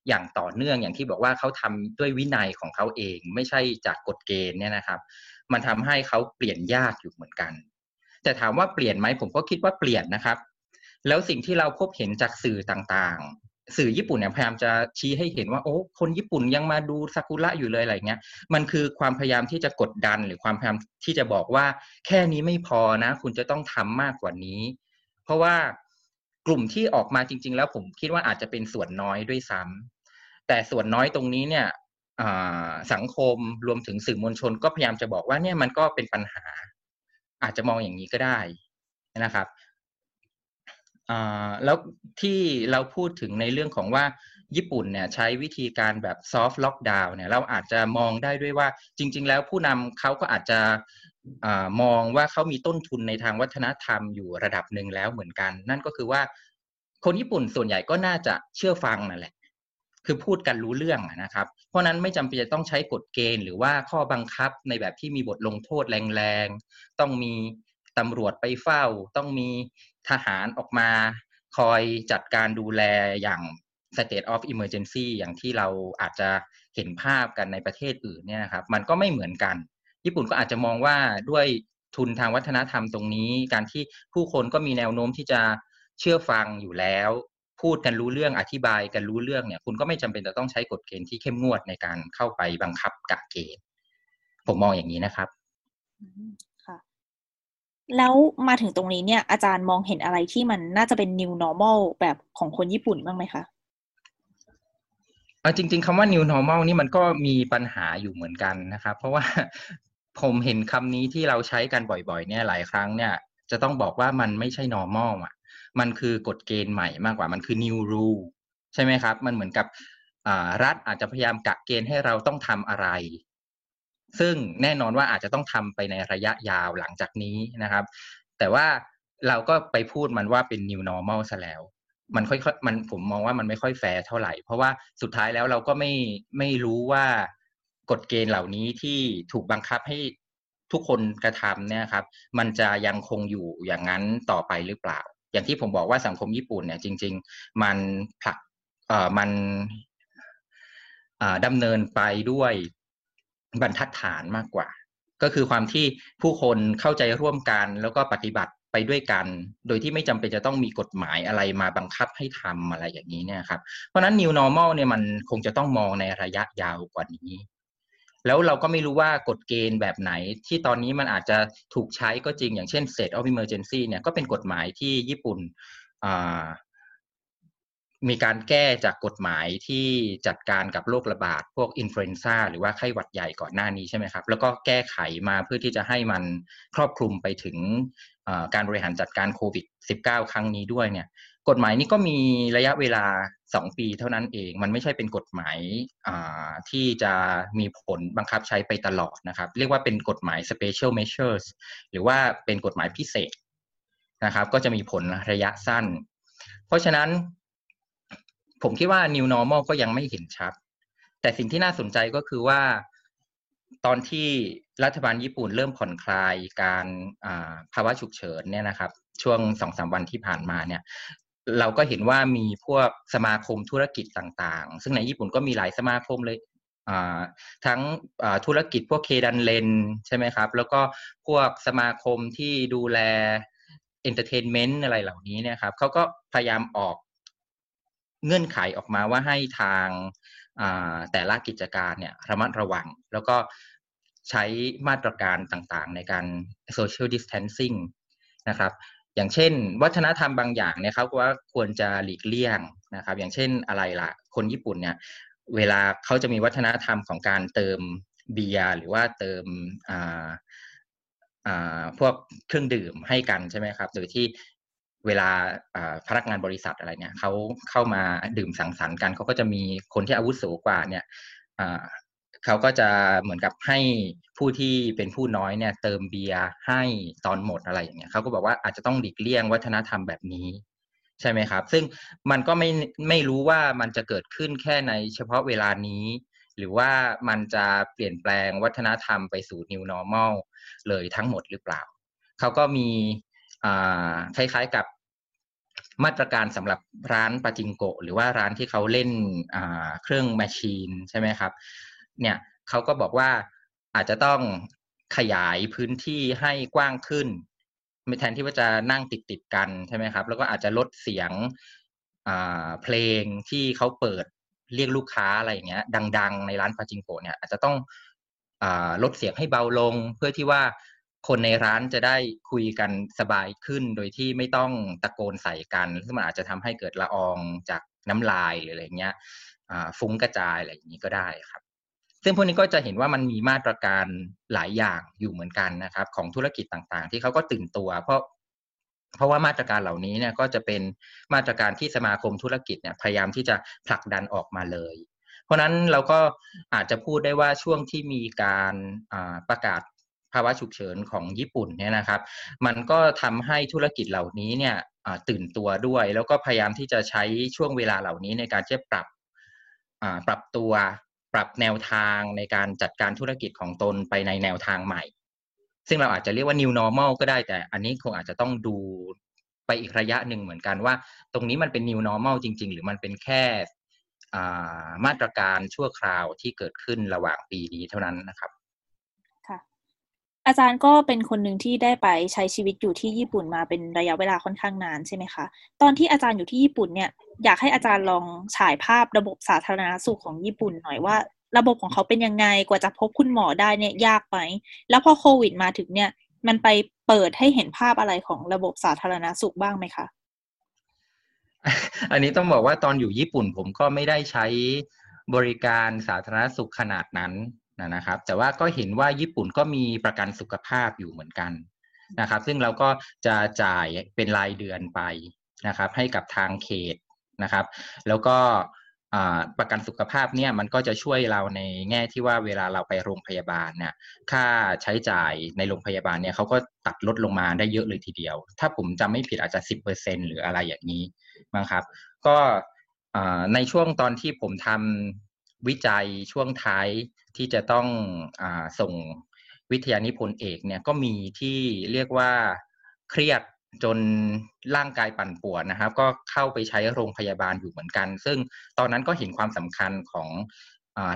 อย่างต่อเนื่องอย่างที่บอกว่าเขาทำด้วยวินัยของเขาเอง ไม่ใช่จากกฎเกณฑ์เนี่ยนะครับ มันทำให้เขาเปลี่ยนยากอยู่เหมือนกัน แต่ถามว่าเปลี่ยนไหมผมก็คิดว่าเปลี่ยนนะครับ แล้วสิ่งที่เราพบเห็นจากสื่อต่างสื่อญี่ปุ่นเนี่ยพยายามจะชี้ให้เห็นว่าโอ้คนญี่ปุ่นยังมาดูซากุระอยู่เลยอะไรเงี้ย มันคือความพยายามที่จะกดดันหรือความพยายามที่จะบอกว่า แค่นี้ไม่พอนะ คุณจะต้องทำมากกว่านี้ เพราะว่ากลุ่มที่ออกมาจริง ๆ แล้วผมคิดว่าอาจจะเป็นส่วนน้อยด้วยซ้ำแต่ส่วนน้อยตรงนี้เนี่ย สังคมรวมถึงสื่อมวลชนก็พยายามจะบอกว่าเนี่ยมันก็เป็นปัญหา อาจจะมองอย่างนี้ก็ได้นะครับแล้วที่เราพูดถึงในเรื่องของว่าญี่ปุ่นเนี่ยใช้วิธีการแบบซอฟต์ล็อกดาวน์เนี่ยเราอาจจะมองได้ด้วยว่าจริง ๆ แล้วผู้นำเขาก็อาจจะอมองว่าเขามีต้นทุนในทางวัฒนธรรมอยู่ระดับหนึ่งแล้วเหมือนกัน นั่นก็คือว่าคนญี่ปุ่นส่วนใหญ่ก็น่าจะเชื่อฟังนั่นแหละ คือพูดกันรู้เรื่องนะครับ เพราะนั้นไม่จำเป็นจะต้องใช้กฎเกณฑ์หรือว่าข้อบังคับในแบบที่มีบทลงโทษแรงๆ ต้องมีตำรวจไปเฝ้า ต้องมีทหารออกมา คอยจัดการดูแลอย่าง state of emergency อย่างที่เราอาจจะเห็นภาพกันในประเทศอื่นเนี่ยครับ มันก็ไม่เหมือนกัน ญี่ปุ่นก็อาจจะมองว่าด้วยทุนทางวัฒนธรรมตรงนี้ การที่ผู้คนก็มีแนวโน้มที่จะเชื่อฟังอยู่แล้ว พูดกันรู้เรื่องอธิบายกันรู้เรื่องเนี่ยคุณก็ไม่จำเป็นจะต้องใช้กฎเกณฑ์ที่เข้มงวดในการเข้าไปบังคับกะเกณฑ์ ผมมองอย่างนี้นะครับแล้วมาถึงตรงนี้เนี่ยอาจารย์มองเห็นอะไรที่มันน่าจะเป็น new normal แบบของคนญี่ปุ่นบ้างไหมคะจริง ๆคำว่า new normal นี่มันก็มีปัญหาอยู่เหมือนกันนะครับ เพราะว่าผมเห็นคำนี้ที่เราใช้กันบ่อย ๆ เนี่ยหลายครั้งเนี่ย จะต้องบอกว่ามันไม่ใช่ normal อะ มันคือกฎเกณฑ์ใหม่มากกว่ามันคือ new rule ใช่ไหมครับ มันเหมือนกับรัฐอาจจะพยายามกะเกณฑ์ให้เราต้องทำอะไร ซึ่งแน่นอนว่าอาจจะต้องทำไปในระยะยาวหลังจากนี้นะครับ แต่ว่าเราก็ไปพูดมันว่าเป็น new normal ซะแล้ว มันค่อยๆมันผมมองว่ามันไม่ค่อยแฟร์เท่าไหร่ เพราะว่าสุดท้ายแล้วเราก็ไม่ไม่รู้ว่ากฎเกณฑ์เหล่านี้ที่ถูกบังคับให้ทุกคนกระทำเนี่ยครับ มันจะยังคงอยู่อย่างนั้นต่อไปหรือเปล่า อย่างที่ผมบอกว่าสังคมญี่ปุ่นเนี่ยจริง ๆ มันผลักเอ่อมันดำเนินไปด้วยบรรทัดฐานมากกว่า ก็คือความที่ผู้คนเข้าใจร่วมกันแล้วก็ปฏิบัติไปด้วยกัน โดยที่ไม่จำเป็นจะต้องมีกฎหมายอะไรมาบังคับให้ทำอะไรอย่างนี้เนี่ยครับ เพราะนั้น new normal เนี่ยมันคงจะต้องมองในระยะยาวกว่านี้ แล้วเราก็ไม่รู้ว่ากฎเกณฑ์แบบไหน ที่ตอนนี้มันอาจจะถูกใช้ก็จริงอย่างเช่น state of emergency เนี่ยก็เป็นกฎหมายที่ญี่ปุ่นมีการแก้จากกฎหมายที่จัดการกับโรคระบาด พวก influenza หรือว่าไข้หวัดใหญ่ก่อนหน้านี้ใช่ไหมครับ แล้วก็แก้ไขมาเพื่อที่จะให้มันครอบคลุมไปถึงการบริหารจัดการโควิด -19 ครั้งนี้ด้วยเนี่ย กฎหมายนี้ก็มีระยะเวลา2ปีเท่านั้นเอง มันไม่ใช่เป็นกฎหมายที่จะมีผลบังคับใช้ไปตลอดนะครับ เรียกว่าเป็นกฎหมาย special measures หรือว่าเป็นกฎหมายพิเศษนะครับ ก็จะมีผลระยะสั้น เพราะฉะนั้น ผมคิดว่า new normal ก็ยังไม่เห็นชัด แต่สิ่งที่น่าสนใจก็คือว่า ตอนที่รัฐบาลญี่ปุ่นเริ่มผ่อนคลายการภาวะฉุกเฉินเนี่ยนะครับ ช่วงสองสามวันที่ผ่านมาเนี่ย เราก็เห็นว่ามีพวกสมาคมธุรกิจต่างๆ ซึ่งในญี่ปุ่นก็มีหลายสมาคมเลยทั้งธุรกิจพวกเคดันเรนใช่ไหมครับ แล้วก็พวกสมาคมที่ดูแล entertainment อะไรเหล่านี้เนี่ยครับเขาก็พยายามออกเงื่อนไขออกมาว่าให้ทางแต่ละกิจการเนี่ยระมัดระวัง แล้วก็ใช้มาตรการต่างๆ ในการ social distancing นะครับ อย่างเช่น วัฒนธรรมบางอย่างเนี่ยเขาว่าควรจะหลีกเลี่ยงนะครับ อย่างเช่นอะไรล่ะ คนญี่ปุ่นเนี่ย เวลาเขาจะมีวัฒนธรรมของการเติมเบียร์หรือว่าเติมพวกเครื่องดื่มให้กันใช่ไหมครับ โดยที่เวลาพนักงานบริษัทอะไรเนี่ยเขาเข้ามาดื่มสังสรรค์กันเขาก็จะมีคนที่อาวุโสกว่าเนี่ย เขาก็จะเหมือนกับให้ผู้ที่เป็นผู้น้อยเนี่ยเติมเบียร์ให้ตอนหมดอะไรอย่างเงี้ยเขาก็บอกว่าอาจจะต้องหลีกเลี่ยงวัฒนธรรมแบบนี้ใช่ไหมครับ ซึ่งมันก็ไม่ไม่รู้ว่ามันจะเกิดขึ้นแค่ในเฉพาะเวลานี้ หรือว่ามันจะเปลี่ยนแปลงวัฒนธรรมไปสู่ new normal เลยทั้งหมดหรือเปล่า เขาก็มีคล้ายๆกับมาตรการสำหรับร้านปาจิงโกหรือว่าร้านที่เขาเล่นเครื่องแมชชีนใช่ไหมครับ เนี่ยเขาก็บอกว่าอาจจะต้องขยายพื้นที่ให้กว้างขึ้นไม่แทนที่ว่าจะนั่งติดติดกันใช่ไหมครับ แล้วก็อาจจะลดเสียงเพลงที่เขาเปิดเรียกลูกค้าอะไรอย่างเงี้ย ดัง ๆ ในร้านปาจิงโกเนี่ย อาจจะต้องอลดเสียงให้เบาลง เพื่อที่ว่าคนในร้านจะได้คุยกันสบายขึ้น โดยที่ไม่ต้องตะโกนใส่กันซึ่งมันอาจจะทำให้เกิดละอองจากน้ำลายหรืออะไรเงี้ยฟุ้งกระจายอะไรอย่างนี้ก็ได้ครับ ซึ่งพวกนี้ก็จะเห็นว่ามันมีมาตรการหลายอย่างอยู่เหมือนกันนะครับ ของธุรกิจต่างๆ ที่เขาก็ตื่นตัว เพราะ เพราะว่ามาตรการเหล่านี้เนี่ยก็จะเป็นมาตรการที่สมาคมธุรกิจเนี่ยพยายามที่จะผลักดันออกมาเลย เพราะนั้นเราก็อาจจะพูดได้ว่าช่วงที่มีการประกาศภาวะฉุกเฉินของญี่ปุ่นเนี่ยนะครับ มันก็ทำให้ธุรกิจเหล่านี้เนี่ยตื่นตัวด้วย แล้วก็พยายามที่จะใช้ช่วงเวลาเหล่านี้ในการที่จะปรับปรับตัว ปรับแนวทางในการจัดการธุรกิจของตนไปในแนวทางใหม่ ซึ่งเราอาจจะเรียกว่า new normal ก็ได้แต่อันนี้คงอาจจะต้องดูไปอีกระยะหนึ่งเหมือนกันว่า ตรงนี้มันเป็น new normal จริง ๆ หรือมันเป็นแค่มาตรการชั่วคราวที่เกิดขึ้นระหว่างปีนี้เท่านั้นนะครับ อาจารย์ก็เป็นคนหนึ่งที่ได้ไปใช้ชีวิตอยู่ที่ญี่ปุ่นมาเป็นระยะเวลาค่อนข้างนานใช่ไหมคะ ตอนที่อาจารย์อยู่ที่ญี่ปุ่นเนี่ยอยากให้อาจารย์ลองฉายภาพระบบสาธารณสุขของญี่ปุ่นหน่อยว่า ระบบของเขาเป็นยังไงกว่าจะพบคุณหมอได้เนี่ยยากไหมแล้วพอโควิดมาถึงเนี่ยมันไปเปิดให้เห็นภาพอะไรของระบบสาธารณสุขบ้างไหมคะ อันนี้ต้องบอกว่าตอนอยู่ญี่ปุ่นผมก็ไม่ได้ใช้บริการสาธารณสุขขนาดนั้น นะครับ แต่ว่าก็เห็นว่าญี่ปุ่นก็มีประกันสุขภาพอยู่เหมือนกันนะครับ ซึ่งเราก็จะจ่ายเป็นรายเดือนไปนะครับ ให้กับทางเขตนะครับ แล้วก็ประกันสุขภาพเนี่ยมันก็จะช่วยเราในแง่ที่ว่าเวลาเราไปโรงพยาบาลเนี่ยค่าใช้จ่ายในโรงพยาบาลเนี่ยเขาก็ตัดลดลงมาได้เยอะเลยทีเดียว ถ้าผมจำไม่ผิดอาจจะสิบเปอร์เซ็นหรืออะไรอย่างนี้มั้งครับ ก็ในช่วงตอนที่ผมทำ วิจัยช่วงท้ายที่จะต้องอส่งวิทยานิพนธ์เอกเนี่ยก็มีที่เรียกว่าเครียดจนร่างกายปั่นป่วนนะครับ ก็เข้าไปใช้โรงพยาบาลอยู่เหมือนกัน ซึ่งตอนนั้นก็เห็นความสำคัญของ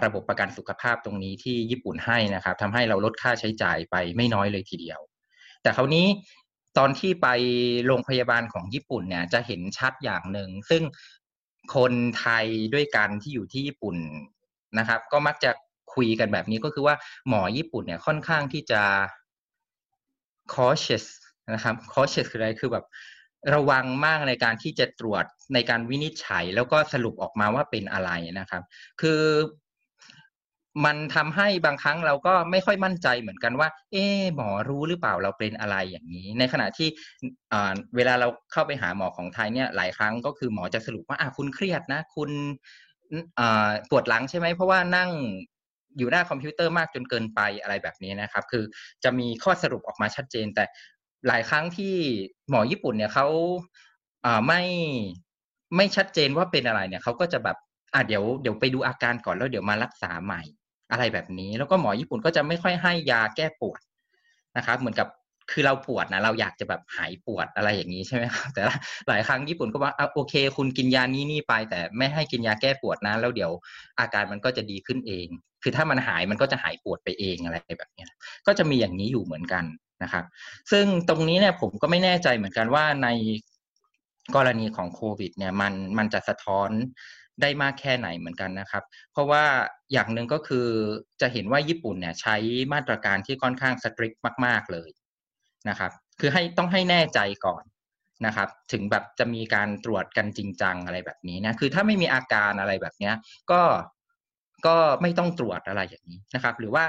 ระบบประกันสุขภาพตรงนี้ที่ญี่ปุ่นให้นะครับทำให้เราลดค่าใช้จ่ายไปไม่น้อยเลยทีเดียว แต่คราวนี้ตอนที่ไปโรงพยาบาลของญี่ปุ่นเนี่ยจะเห็นชัดอย่างหนึ่งซึ่งคนไทยด้วยกันที่อยู่ที่ญี่ปุ่น นะครับ ก็มักจะคุยกันแบบนี้ก็คือว่าหมอญี่ปุ่นเนี่ยค่อนข้างที่จะ cautious นะครับคอเชสคืออะไรคือแบบระวังมากในการที่จะตรวจในการวินิจฉัย แล้วก็สรุปออกมาว่าเป็นอะไรนะครับ คือมันทำให้บางครั้งเราก็ไม่ค่อยมั่นใจเหมือนกันว่า เอ๊หมอรู้หรือเปล่าเราเป็นอะไรอย่างนี้ ในขณะที่เวลาเราเข้าไปหาหมอของไทยเนี่ยหลายครั้งก็คือหมอจะสรุปว่าอะคุณเครียดนะ คุณ ปวดหลังใช่ไหมเพราะว่านั่งอยู่หน้าคอมพิวเตอร์มากจนเกินไปอะไรแบบนี้นะครับ คือจะมีข้อสรุปออกมาชัดเจน แต่หลายครั้งที่หมอญี่ปุ่นเนี่ยเขาไม่ไม่ชัดเจนว่าเป็นอะไรเนี่ยเขาก็จะแบบอ่าเดี๋ยวเดี๋ยวไปดูอาการก่อนแล้วเดี๋ยวมารักษาใหม่อะไรแบบนี้ แล้วก็หมอญี่ปุ่นก็จะไม่ค่อยให้ยาแก้ปวดนะครับ เหมือนกับ คือเราปวดนะเราอยากจะแบบหายปวดอะไรอย่างนี้ใช่ไหมครับแต่หลายครั้งญี่ปุ่นก็ว่าโอเค คุณกินยานี้นี่ไป แต่ไม่ให้กินยาแก้ปวดนะแล้วเดี๋ยวอาการมันก็จะดีขึ้นเอง คือถ้ามันหายมันก็จะหายปวดไปเองอะไรแบบนี้ก็จะมีอย่างนี้อยู่เหมือนกันนะครับ ซึ่งตรงนี้เนี่ยผมก็ไม่แน่ใจเหมือนกันว่าในกรณีของโควิด เนี่ยมันมันจะสะท้อนได้มากแค่ไหนเหมือนกันนะครับ เพราะว่าอย่างหนึ่งก็คือจะเห็นว่าญี่ปุ่นเนี่ยใช้มาตรการที่ค่อนข้างสตริกมาก ๆเลย นะครับ คือให้ต้องให้แน่ใจก่อนนะครับ ถึงแบบจะมีการตรวจกันจริงจังอะไรแบบนี้นะคือถ้าไม่มีอาการอะไรแบบนี้ก็ก็ไม่ต้องตรวจอะไรอย่างนี้นะครับ หรือว่า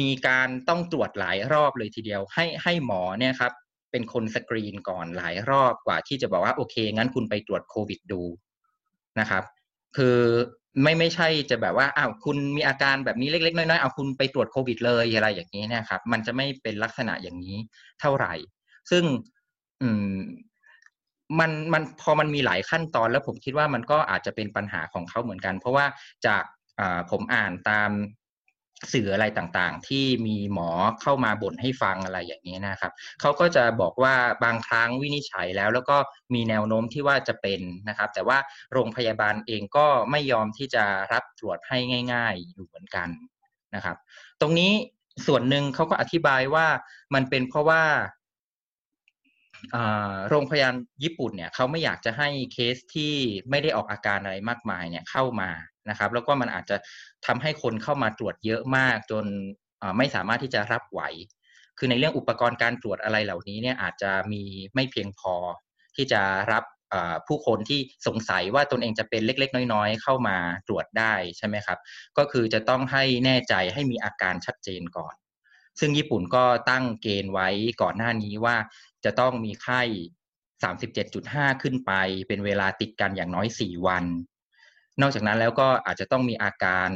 มีการต้องตรวจหลายรอบเลยทีเดียว ให้ให้หมอเนี่ยครับเป็นคนสกรีนก่อนหลายรอบกว่าที่จะบอกว่าโอเค งั้นคุณไปตรวจโควิดดูนะครับ คือ ไม่ไม่ใช่จะแบบว่าอ้าวคุณมีอาการแบบนี้เล็กๆน้อยๆเอาคุณไปตรวจโควิดเลยอะไรอย่างนี้นะครับ มันจะไม่เป็นลักษณะอย่างนี้เท่าไหร่ ซึ่งอืมมันมันพอมันมีหลายขั้นตอนแล้วผมคิดว่ามันก็อาจจะเป็นปัญหาของเขาเหมือนกัน เพราะว่าจากผมอ่านตาม สื่ออะไรต่างๆ ที่มีหมอเข้ามาบ่นให้ฟังอะไรอย่างนี้นะครับเขาก็จะบอกว่าบางครั้งวินิจฉัยแล้ว แล้วก็มีแนวโน้มที่ว่าจะเป็นนะครับ แต่ว่าโรงพยาบาลเองก็ไม่ยอมที่จะรับตรวจให้ง่าย ๆ อยู่เหมือนกันนะครับ ตรงนี้ส่วนหนึ่งเขาก็อธิบายว่ามันเป็นเพราะว่า โรงพยาบาลญี่ปุ่นเนี่ยเขาไม่อยากจะให้เคสที่ไม่ได้ออกอาการอะไรมากมายเนี่ยเข้ามานะครับ แล้วก็มันอาจจะทำให้คนเข้ามาตรวจเยอะมากจนไม่สามารถที่จะรับไหว คือในเรื่องอุปกรณ์การตรวจอะไรเหล่านี้เนี่ยอาจจะมีไม่เพียงพอที่จะรับผู้คนที่สงสัยว่าตนเองจะเป็นเล็ก ๆ น้อย ๆ เข้ามาตรวจได้ใช่ไหมครับ ก็คือจะต้องให้แน่ใจให้มีอาการชัดเจนก่อน ซึ่งญี่ปุ่นก็ตั้งเกณฑ์ไว้ก่อนหน้านี้ว่า จะต้องมีไข้ 37.5 ขึ้นไป เป็นเวลาติดกันอย่างน้อย 4 วัน นอกจากนั้นแล้วก็อาจจะต้องมีอาการ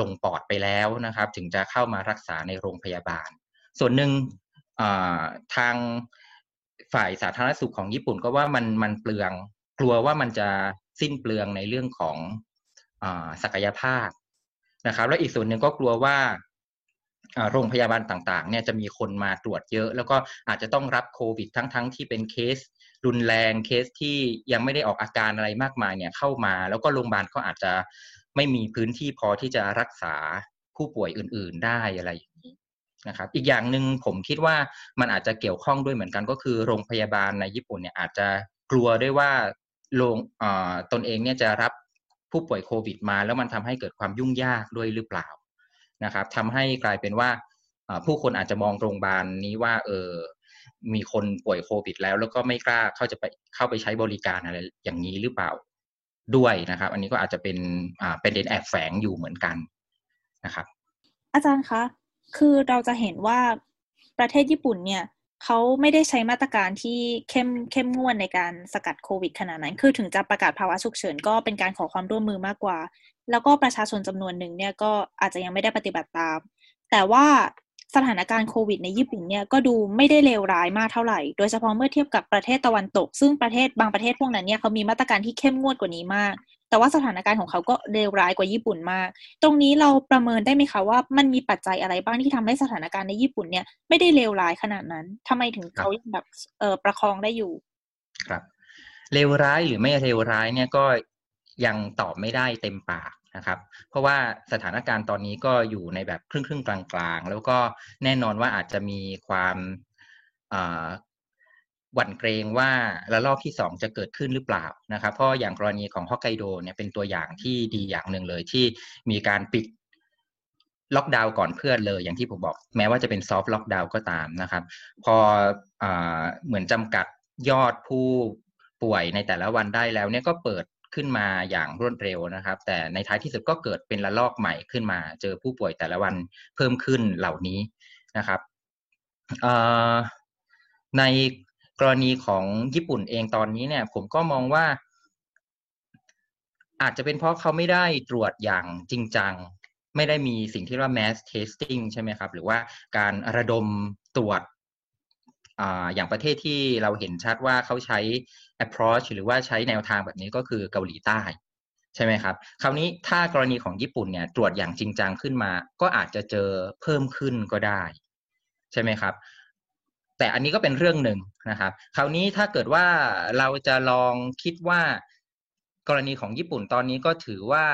ลงปอดไปแล้วนะครับ ถึงจะเข้ามารักษาในโรงพยาบาล ส่วนหนึ่งทางฝ่ายสาธารณสุขของญี่ปุ่นก็ว่ามันมันเปลืองกลัวว่ามันจะสิ้นเปลืองในเรื่องของศักยภาพนะครับ แล้วอีกส่วนหนึ่งก็กลัวว่า โรงพยาบาลต่างๆเนี่ยจะมีคนมาตรวจเยอะ แล้วก็อาจจะต้องรับโควิดทั้งๆทที่เป็นเคส รุนแรงเคสที่ยังไม่ได้ออกอาการอะไรมากมายเนี่ยเข้ามา แล้วก็โรงพยาบาลก็อาจจะไม่มีพื้นที่พอที่จะรักษาผู้ป่วยอื่น ๆ ได้อะไรอย่างนี้นะครับ อีกอย่างหนึ่งผมคิดว่ามันอาจจะเกี่ยวข้องด้วยเหมือนกัน ก็คือโรงพยาบาลในญี่ปุ่นเนี่ยอาจจะกลัวด้วยว่าโรงตนเองเนี่ยจะรับผู้ป่วยโควิดมา แล้วมันทำให้เกิดความยุ่งยากด้วยหรือเปล่า นะครับทำให้กลายเป็นว่าผู้คนอาจจะมองโรงพยาบาลนี้ว่าเออมีคนป่วยโควิด แล้ว แล้วก็ไม่กล้าเข้าจะไปเข้าไปใช้บริการอะไรอย่างนี้หรือเปล่าด้วยนะครับ อันนี้ก็อาจจะเป็นอ่าเป็นเด่นแอบแฝงอยู่เหมือนกันนะครับ อาจารย์คะคือเราจะเห็นว่าประเทศญี่ปุ่นเนี่ยเขาไม่ได้ใช้มาตรการที่เข้มเข้มงวดในการสกัดโควิดขนาดนั้น คือถึงจะประกาศภาวะฉุกเฉินก็เป็นการขอความร่วมมือมากกว่า แล้วก็ประชาชนจำนวนหนึ่งเนี่ยก็อาจจะยังไม่ได้ปฏิบัติตาม แต่ว่าสถานการณ์โควิดในญี่ปุ่นเนี่ยก็ดูไม่ได้เลวร้ายมากเท่าไหร่ โดยเฉพาะเมื่อเทียบกับประเทศตะวันตก ซึ่งประเทศบางประเทศพวกนั้นเนี่ยเขามีมาตรการที่เข้มงวดกว่านี้มาก แต่ว่าสถานการณ์ของเขาก็เลวร้ายกว่าญี่ปุ่นมาก ตรงนี้เราประเมินได้ไหมคะว่ามันมีปัจจัยอะไรบ้างที่ทำให้สถานการณ์ในญี่ปุ่นเนี่ยไม่ได้เลวร้ายขนาดนั้นทำไมถึงเขายังแบบเออประคองได้อยู่ ครับเลวร้ายหรือไม่เลวร้ายเนี่ยก็ยังตอบไม่ได้เต็มปาก นะครับ เพราะว่าสถานการณ์ตอนนี้ก็อยู่ในแบบครึ่งครึ่งกลางๆ แล้วก็แน่นอนว่าอาจจะมีความหวั่นเกรงว่าระลอกที่สองจะเกิดขึ้นหรือเปล่านะครับ เพราะอย่างกรณีของฮอกไกโดเนี่ยเป็นตัวอย่างที่ดีอย่างหนึ่งเลยที่มีการปิดล็อกดาวน์ก่อนเพื่อนเลย อย่างที่ผมบอก แม้ว่าจะเป็นซอฟต์ล็อกดาวน์ก็ตามนะครับ พออเหมือนจำกัดยอดผู้ป่วยในแต่ละวันได้แล้วเนี่ยก็เปิด ขึ้นมาอย่างรวดเร็วนะครับ แต่ในท้ายที่สุดก็เกิดเป็นระลอกใหม่ขึ้นมา เจอผู้ป่วยแต่ละวันเพิ่มขึ้นเหล่านี้นะครับในกรณีของญี่ปุ่นเองตอนนี้เนี่ย ผมก็มองว่า อาจจะเป็นเพราะเขาไม่ได้ตรวจอย่างจริงจัง ไม่ได้มีสิ่งที่เรียกว่า mass testing ใช่ไหมครับ หรือว่าการระดมตรวจออย่างประเทศที่เราเห็นชัดว่าเขาใช้ approach หรือว่าใช้แนวทางแบบนี้ก็คือเกาหลีใต้ใช่ไหมครับ คราวนี้ถ้ากรณีของญี่ปุ่นเนี่ยตรวจอย่างจริงจังขึ้นมา ก็อาจจะเจอเพิ่มขึ้นก็ได้ ใช่ไหมครับ แต่อันนี้ก็เป็นเรื่องหนึ่งนะครับ คราวนี้ถ้าเกิดว่าเราจะลองคิดว่ากรณีของญี่ปุ่นตอนนี้ก็ถือว่า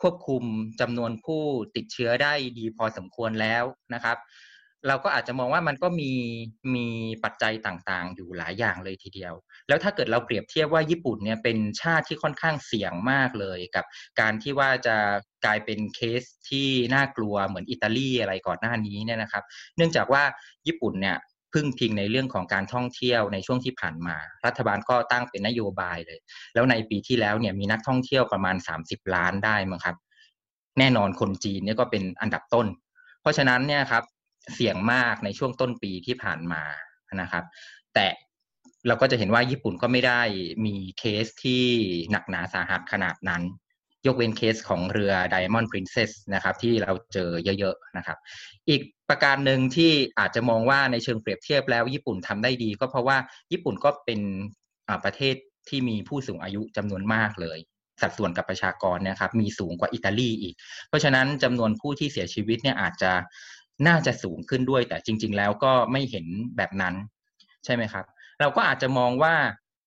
ควบคุมจำนวนผู้ติดเชื้อได้ดีพอสมควรแล้วนะครับ เราก็อาจจะมองว่ามันก็มีมีปัจจัยต่างๆ อยู่หลายอย่างเลยทีเดียว แล้วถ้าเกิดเราเปรียบเทียบว่าญี่ปุ่นเนี่ยเป็นชาติที่ค่อนข้างเสี่ยงมากเลยกับ การที่ว่าจะกลายเป็นเคสที่น่ากลัวเหมือนอิตาลีอะไรก่อนหน้านี้เนี่ยนะครับ เนื่องจากว่าญี่ปุ่นเนี่ยพึ่งพิงในเรื่องของการท่องเที่ยวในช่วงที่ผ่านมา รัฐบาลก็ตั้งเป็นนโยบายเลย แล้วในปีที่แล้วเนี่ยมีนักท่องเที่ยวประมาณ 30 ล้านได้มั้งครับ แน่นอนคนจีนเนี่ยก็เป็นอันดับต้น เพราะฉะนั้นเนี่ยครับ เสี่ยงมากในช่วงต้นปีที่ผ่านมานะครับ แต่เราก็จะเห็นว่าญี่ปุ่นก็ไม่ได้มีเคสที่หนักหนาสาหัสขนาดนั้น ยกเว้นเคสของเรือ Diamond Princess นะครับ ที่เราเจอเยอะๆนะครับ อีกประการหนึ่งที่อาจจะมองว่าในเชิงเปรียบเทียบแล้ว ญี่ปุ่นทำได้ดี ก็เพราะว่าญี่ปุ่นก็เป็นประเทศที่มีผู้สูงอายุจำนวนมากเลย สัดส่วนกับประชากรนะครับ มีสูงกว่าอิตาลีอีก เพราะฉะนั้นจำนวนผู้ที่เสียชีวิตเนี่ยอาจจะ น่าจะสูงขึ้นด้วย แต่จริง ๆ แล้วก็ไม่เห็นแบบนั้น ใช่ไหมครับ เราก็อาจจะมองว่า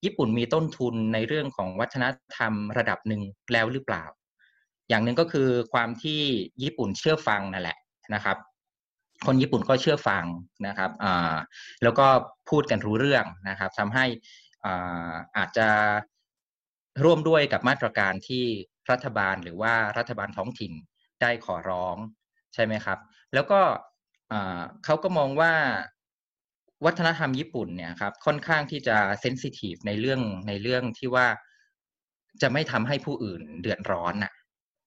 ญี่ปุ่นมีต้นทุนในเรื่องของวัฒนธรรมระดับหนึ่งแล้วหรือเปล่า อย่างหนึ่งก็คือความที่ญี่ปุ่นเชื่อฟังนั่นแหละนะครับ คนญี่ปุ่นก็เชื่อฟังนะครับแล้วก็พูดกันรู้เรื่องนะครับทำให้อ่าอาจจะร่วมด้วยกับมาตรการที่รัฐบาลหรือว่ารัฐบาลท้องถิ่นได้ขอร้องใช่ไหมครับ แล้วก็เขาก็มองว่าวัฒนธรรมญี่ปุ่นเนี่ยครับค่อนข้างที่จะเซนซิทีฟในเรื่องในเรื่องที่ว่าจะไม่ทำให้ผู้อื่นเดือดร้อนน่ะ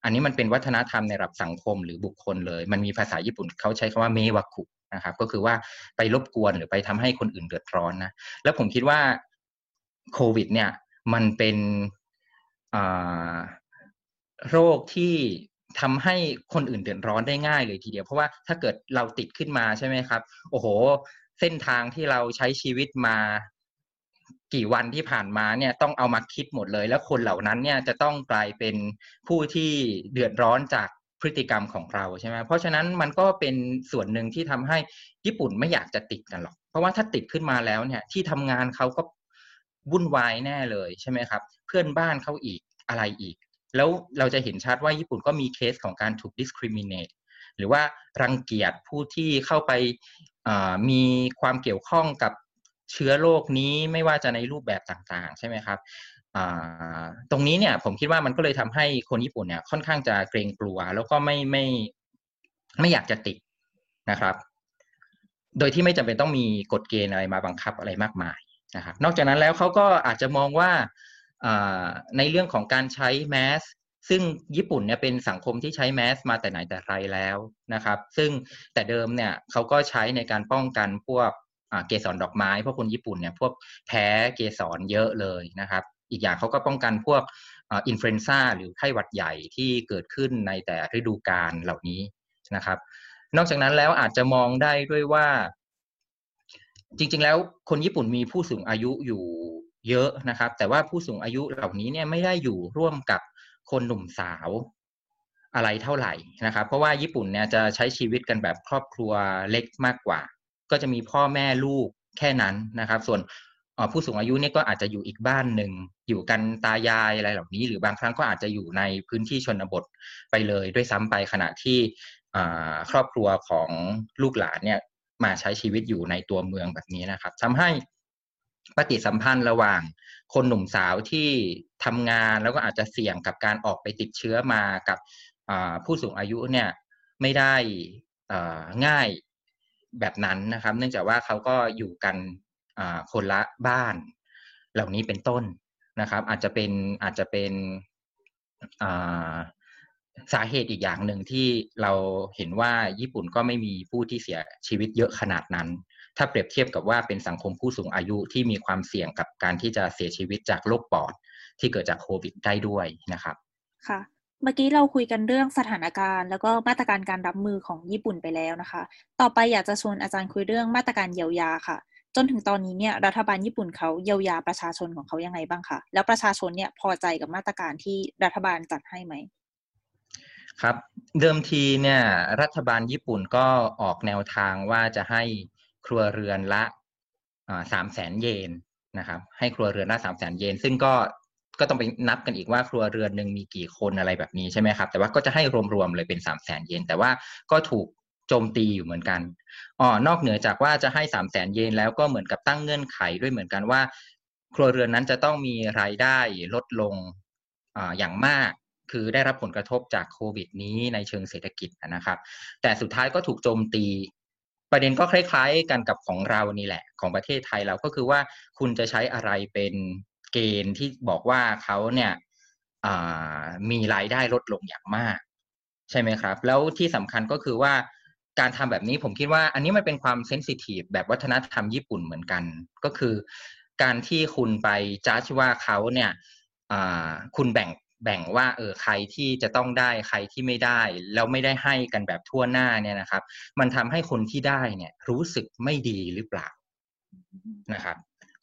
อันนี้มันเป็นวัฒนธรรมในระดับสังคมหรือบุคคลเลย มันมีภาษาญี่ปุ่นเขาใช้คำว่าเมวะคุนะครับ ก็คือว่าไปรบกวนหรือไปทำให้คนอื่นเดือดร้อนนะ แล้วผมคิดว่าโควิด เนี่ย มันเป็นโรคที่ ทำให้คนอื่นเดือดร้อนได้ง่ายเลยทีเดียว เพราะว่าถ้าเกิดเราติดขึ้นมาใช่ไหมครับ โอ้โห เส้นทางที่เราใช้ชีวิตมากี่วันที่ผ่านมาเนี่ยต้องเอามาคิดหมดเลย แล้วคนเหล่านั้นเนี่ยจะต้องกลายเป็นผู้ที่เดือดร้อนจากพฤติกรรมของเราใช่ไหมเพราะฉะนั้นมันก็เป็นส่วนหนึ่งที่ทำให้ญี่ปุ่นไม่อยากจะติดกันหรอก เพราะว่าถ้าติดขึ้นมาแล้วเนี่ย ที่ทำงานเขาก็วุ่นวายแน่เลยใช่ไหมครับ เพื่อนบ้านเขาอีกอะไรอีก แล้วเราจะเห็นชัดว่าญี่ปุ่นก็มีเคสของการถูก discriminate หรือว่ารังเกียจผู้ที่เข้าไปมีความเกี่ยวข้องกับเชื้อโรคนี้ไม่ว่าจะในรูปแบบต่างๆ ใช่ไหมครับตรงนี้เนี่ยผมคิดว่ามันก็เลยทำให้คนญี่ปุ่นเนี่ยค่อนข้างจะเกรงกลัว แล้วก็ไม่ไม่ไม่อยากจะติดนะครับ โดยที่ไม่จำเป็นต้องมีกฎเกณฑ์อะไรมาบังคับอะไรมากมายนะครับ นอกจากนั้นแล้วเขาก็อาจจะมองว่า ในเรื่องของการใช้แมสซึ่งญี่ปุ่นเนี่ยเป็นสังคมที่ใช้แมสมาแต่ไหนแต่ไรแล้วนะครับ ซึ่งแต่เดิมเนี่ยเขาก็ใช้ในการป้องกันพวกเกสรดอกไม้เพราะคนญี่ปุ่นเนี่ยพวกแพ้เกสรเยอะเลยนะครับ อีกอย่างเขาก็ป้องกันพวก influenza หรือไข้หวัดใหญ่ที่เกิดขึ้นในแต่ฤดูกาลเหล่านี้นะครับ นอกจากนั้นแล้วอาจจะมองได้ด้วยว่า จริง ๆ แล้วคนญี่ปุ่นมีผู้สูงอายุอยู่ เยอะนะครับ แต่ว่าผู้สูงอายุเหล่านี้เนี่ยไม่ได้อยู่ร่วมกับคนหนุ่มสาวอะไรเท่าไหร่นะครับ เพราะว่าญี่ปุ่นเนี่ยจะใช้ชีวิตกันแบบครอบครัวเล็กมากกว่า ก็จะมีพ่อแม่ลูกแค่นั้นนะครับ ส่วนผู้สูงอายุเนี่ยก็อาจจะอยู่อีกบ้านหนึ่งอยู่กันตายายอะไรเหล่านี้ หรือบางครั้งก็อาจจะอยู่ในพื้นที่ชนบทไปเลยด้วยซ้ำไปขณะที่ครอบครัวของลูกหลานเนี่ยมาใช้ชีวิตอยู่ในตัวเมืองแบบนี้นะครับทำให้ ปฏิสัมพันธ์ระหว่างคนหนุ่มสาวที่ทำงานแล้วก็อาจจะเสี่ยงกับการออกไปติดเชื้อมากับผู้สูงอายุเนี่ยไม่ได้ง่ายแบบนั้นนะครับ เนื่องจากว่าเขาก็อยู่กันคนละบ้าน เหล่านี้เป็นต้นนะครับ อาจจะเป็นอาจจะเป็นสาเหตุอีกอย่างหนึ่งที่เราเห็นว่าญี่ปุ่นก็ไม่มีผู้ที่เสียชีวิตเยอะขนาดนั้น ถ้าเปรียบเทียบกับว่าเป็นสังคมผู้สูงอายุที่มีความเสี่ยงกับการที่จะเสียชีวิตจากโรคปอด ที่เกิดจากโควิดได้ด้วยนะครับ ค่ะเมื่อกี้เราคุยกันเรื่องสถานการณ์ แล้วก็มาตรการการรับมือของญี่ปุ่นไปแล้วนะคะ ต่อไปอยากจะชวนอาจารย์คุยเรื่องมาตรการเยียวยาค่ะ จนถึงตอนนี้เนี่ยรัฐบาลญี่ปุ่นเขาเยียวยาประชาชนของเขายังไงบ้างคะแล้วประชาชนเนี่ยพอใจกับมาตรการที่รัฐบาลจัดให้ไหมครับเดิมทีเนี่ยรัฐบาลญี่ปุ่นก็ออกแนวทางว่าจะให้ ครัวเรือนละสามแสนเยนนะครับ ให้ครัวเรือนละสามแสนเยน ซึ่งก็ก็ต้องไปนับกันอีกว่าครัวเรือนหนึ่งมีกี่คนอะไรแบบนี้ใช่ไหมครับ แต่ว่าก็จะให้รวมๆเลยเป็นสามแสนเยนแต่ว่าก็ถูกโจมตีอยู่เหมือนกันอ๋อนอกเหนือจากว่าจะให้สามแสนเยนแล้วก็เหมือนกับตั้งเงื่อนไขด้วยเหมือนกันว่า ครัวเรือนนั้นจะต้องมีรายได้ลดลงออย่างมากคือได้รับผลกระทบจากโควิดนี้ในเชิงเศรษฐกิจนะครับ แต่สุดท้ายก็ถูกโจมตี ประเด็นก็คล้ายๆกันกับของเรานี่แหละ ของประเทศไทยเราก็คือว่าคุณจะใช้อะไรเป็นเกณฑ์ที่บอกว่าเขาเนี่ยมีรายได้ลดลงอย่างมาก ใช่ไหมครับ แล้วที่สำคัญก็คือว่าการทำแบบนี้ผมคิดว่า อันนี้มันเป็นความเซนซิทีฟแบบวัฒนธรรมญี่ปุ่นเหมือนกัน ก็คือการที่คุณไปจ้าชว่าเขาเนี่ยคุณแบ่ง แบ่งว่าเออใครที่จะต้องได้ใครที่ไม่ได้ แล้วไม่ได้ให้กันแบบทั่วหน้าเนี่ยนะครับ มันทำให้คนที่ได้เนี่ยรู้สึกไม่ดีหรือเปล่านะครับ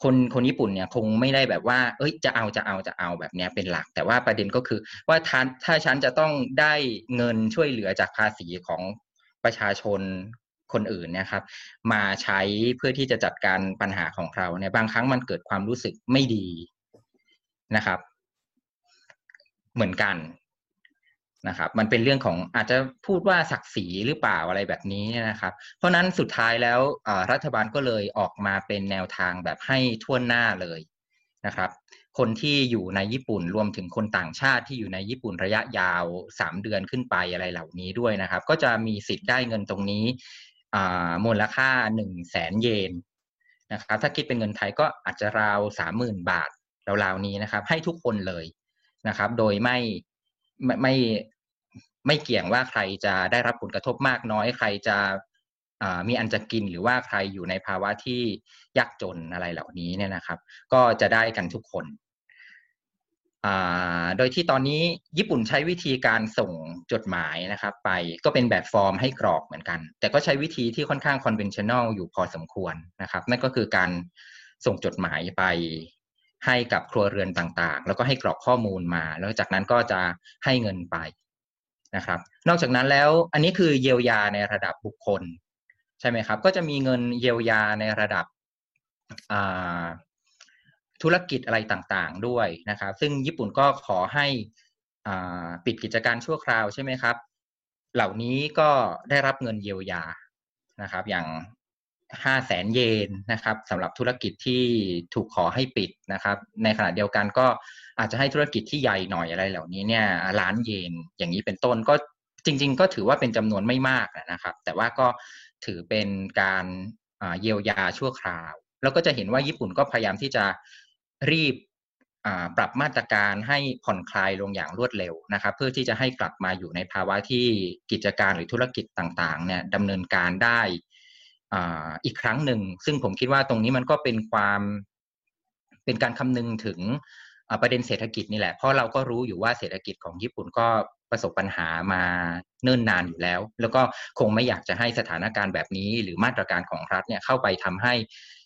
คนคนญี่ปุ่นเนี่ยคงไม่ได้แบบว่า เอ้ย จะเอาจะเอาจะเอาแบบนี้เป็นหลัก แต่ว่าประเด็นก็คือ ว่าถ้าถ้าฉันจะต้องได้เงินช่วยเหลือจากภาษีของประชาชนคนอื่นเนี่ยครับ มาใช้เพื่อที่จะจัดการปัญหาของเราเนี่ยบางครั้งมันเกิดความรู้สึกไม่ดีนะครับ เหมือนกันนะครับ มันเป็นเรื่องของอาจจะพูดว่าศักดิ์ศรีหรือเปล่าอะไรแบบนี้นะครับ เพราะนั้นสุดท้ายแล้วรัฐบาลก็เลยออกมาเป็นแนวทางแบบให้ทั่วหน้าเลยนะครับ คนที่อยู่ในญี่ปุ่นรวมถึงคนต่างชาติที่อยู่ในญี่ปุ่นระยะยาวสามเดือนขึ้นไปอะไรเหล่านี้ด้วยนะครับ ก็จะมีสิทธิ์ได้เงินตรงนี้มูลค่าหนึ่งแสนเยนนะครับ ถ้าคิดเป็นเงินไทยก็อาจจะราวสามหมื่นบาทราวๆนี้นะครับ ให้ทุกคนเลย นะครับ โดยไม่ไม่ไม่ไม่เกี่ยงว่าใครจะได้รับผลกระทบมากน้อย ใครจะมีอันจะกินหรือว่าใครอยู่ในภาวะที่ยากจนอะไรเหล่านี้เนี่ยนะครับ ก็จะได้กันทุกคนโดยที่ตอนนี้ญี่ปุ่นใช้วิธีการส่งจดหมายนะครับ ไปก็เป็นแบบฟอร์มให้กรอกเหมือนกัน แต่ก็ใช้วิธีที่ค่อนข้าง conventional อยู่พอสมควรนะครับ นั่นก็คือการส่งจดหมายไป ให้กับครัวเรือนต่างๆ แล้วก็ให้กรอกข้อมูลมา แล้วจากนั้นก็จะให้เงินไปนะครับ นอกจากนั้นแล้วอันนี้คือเยียวยาในระดับบุคคล ใช่ไหมครับ ก็จะมีเงินเยียวยาในระดับธุรกิจอะไรต่างๆด้วยนะครับ ซึ่งญี่ปุ่นก็ขอให้ปิดกิจการชั่วคราวใช่ไหมครับ เหล่านี้ก็ได้รับเงินเยียวยานะครับ อย่าง ห้าแสนเยนนะครับสำหรับธุรกิจที่ถูกขอให้ปิดนะครับ ในขณะเดียวกันก็อาจจะให้ธุรกิจที่ใหญ่หน่อยอะไรเหล่านี้เนี่ยล้านเยนอย่างนี้เป็นต้นก็จริง ๆ ก็ถือว่าเป็นจำนวนไม่มากนะครับ แต่ว่าก็ถือเป็นการเยียวยาชั่วคราว แล้วก็จะเห็นว่าญี่ปุ่นก็พยายามที่จะรีบปรับมาตรการให้ผ่อนคลายลงอย่างรวดเร็วนะครับ เพื่อที่จะให้กลับมาอยู่ในภาวะที่กิจการหรือธุรกิจต่างๆเนี่ยดำเนินการได้ อีกครั้งหนึ่ง ซึ่งผมคิดว่าตรงนี้มันก็เป็นความเป็นการคำนึงถึงประเด็นเศรษฐกิจนี่แหละ เพราะเราก็รู้อยู่ว่าเศรษฐกิจของญี่ปุ่นก็ประสบปัญหามาเนิ่นนานอยู่แล้ว แล้วก็คงไม่อยากจะให้สถานการณ์แบบนี้ หรือมาตรการของรัฐเนี่ยเข้าไปทำให้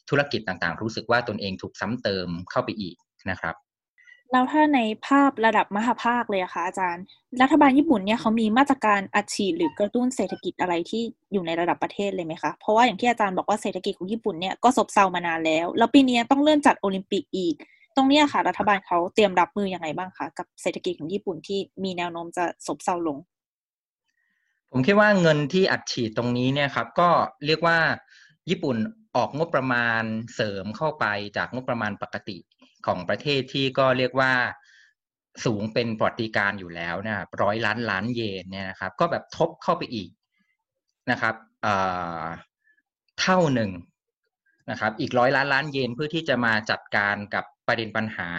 ธุรกิจต่างๆ รู้สึกว่าตนเองถูกซ้ำเติมเข้าไปอีกนะครับ แล้วถ้าในภาพระดับมหาภาคเลยอะคะอาจารย์ รัฐบาลญี่ปุ่นเนี่ยเขามีมาตรการอัดฉีดหรือกระตุ้นเศรษฐกิจอะไรที่อยู่ในระดับประเทศเลยไหมคะเพราะว่าอย่างที่อาจารย์บอกว่าเศรษฐกิจของญี่ปุ่นเนี่ยก็ซบเซามานานแล้ว แล้วปีนี้ต้องเลื่อนจัดโอลิมปิกอีก ตรงนี้ค่ะรัฐบาลเขาเตรียมรับมืออยังไงบ้างคะกับเศรษฐกิจของญี่ปุ่นที่มีแนวโน้มจะซบเซาลง ผมคิดว่าเงินที่อัดฉีดตรงนี้เนี่ยครับ ก็เรียกว่าญี่ปุ่นออกงบประมาณเสริมเข้าไปจากงบประมาณปกติ ของประเทศที่ก็เรียกว่าสูงเป็นปรติการอยู่แล้วนะครับร้อยล้านล้านเยนเนี่ยนะครับ ก็แบบทบเข้าไปอีกนะครับเท่าหนึ่งนะครับ อีกร้อยล้านล้านเยนเพื่อที่จะมาจัดการกับประเด็นปัญหา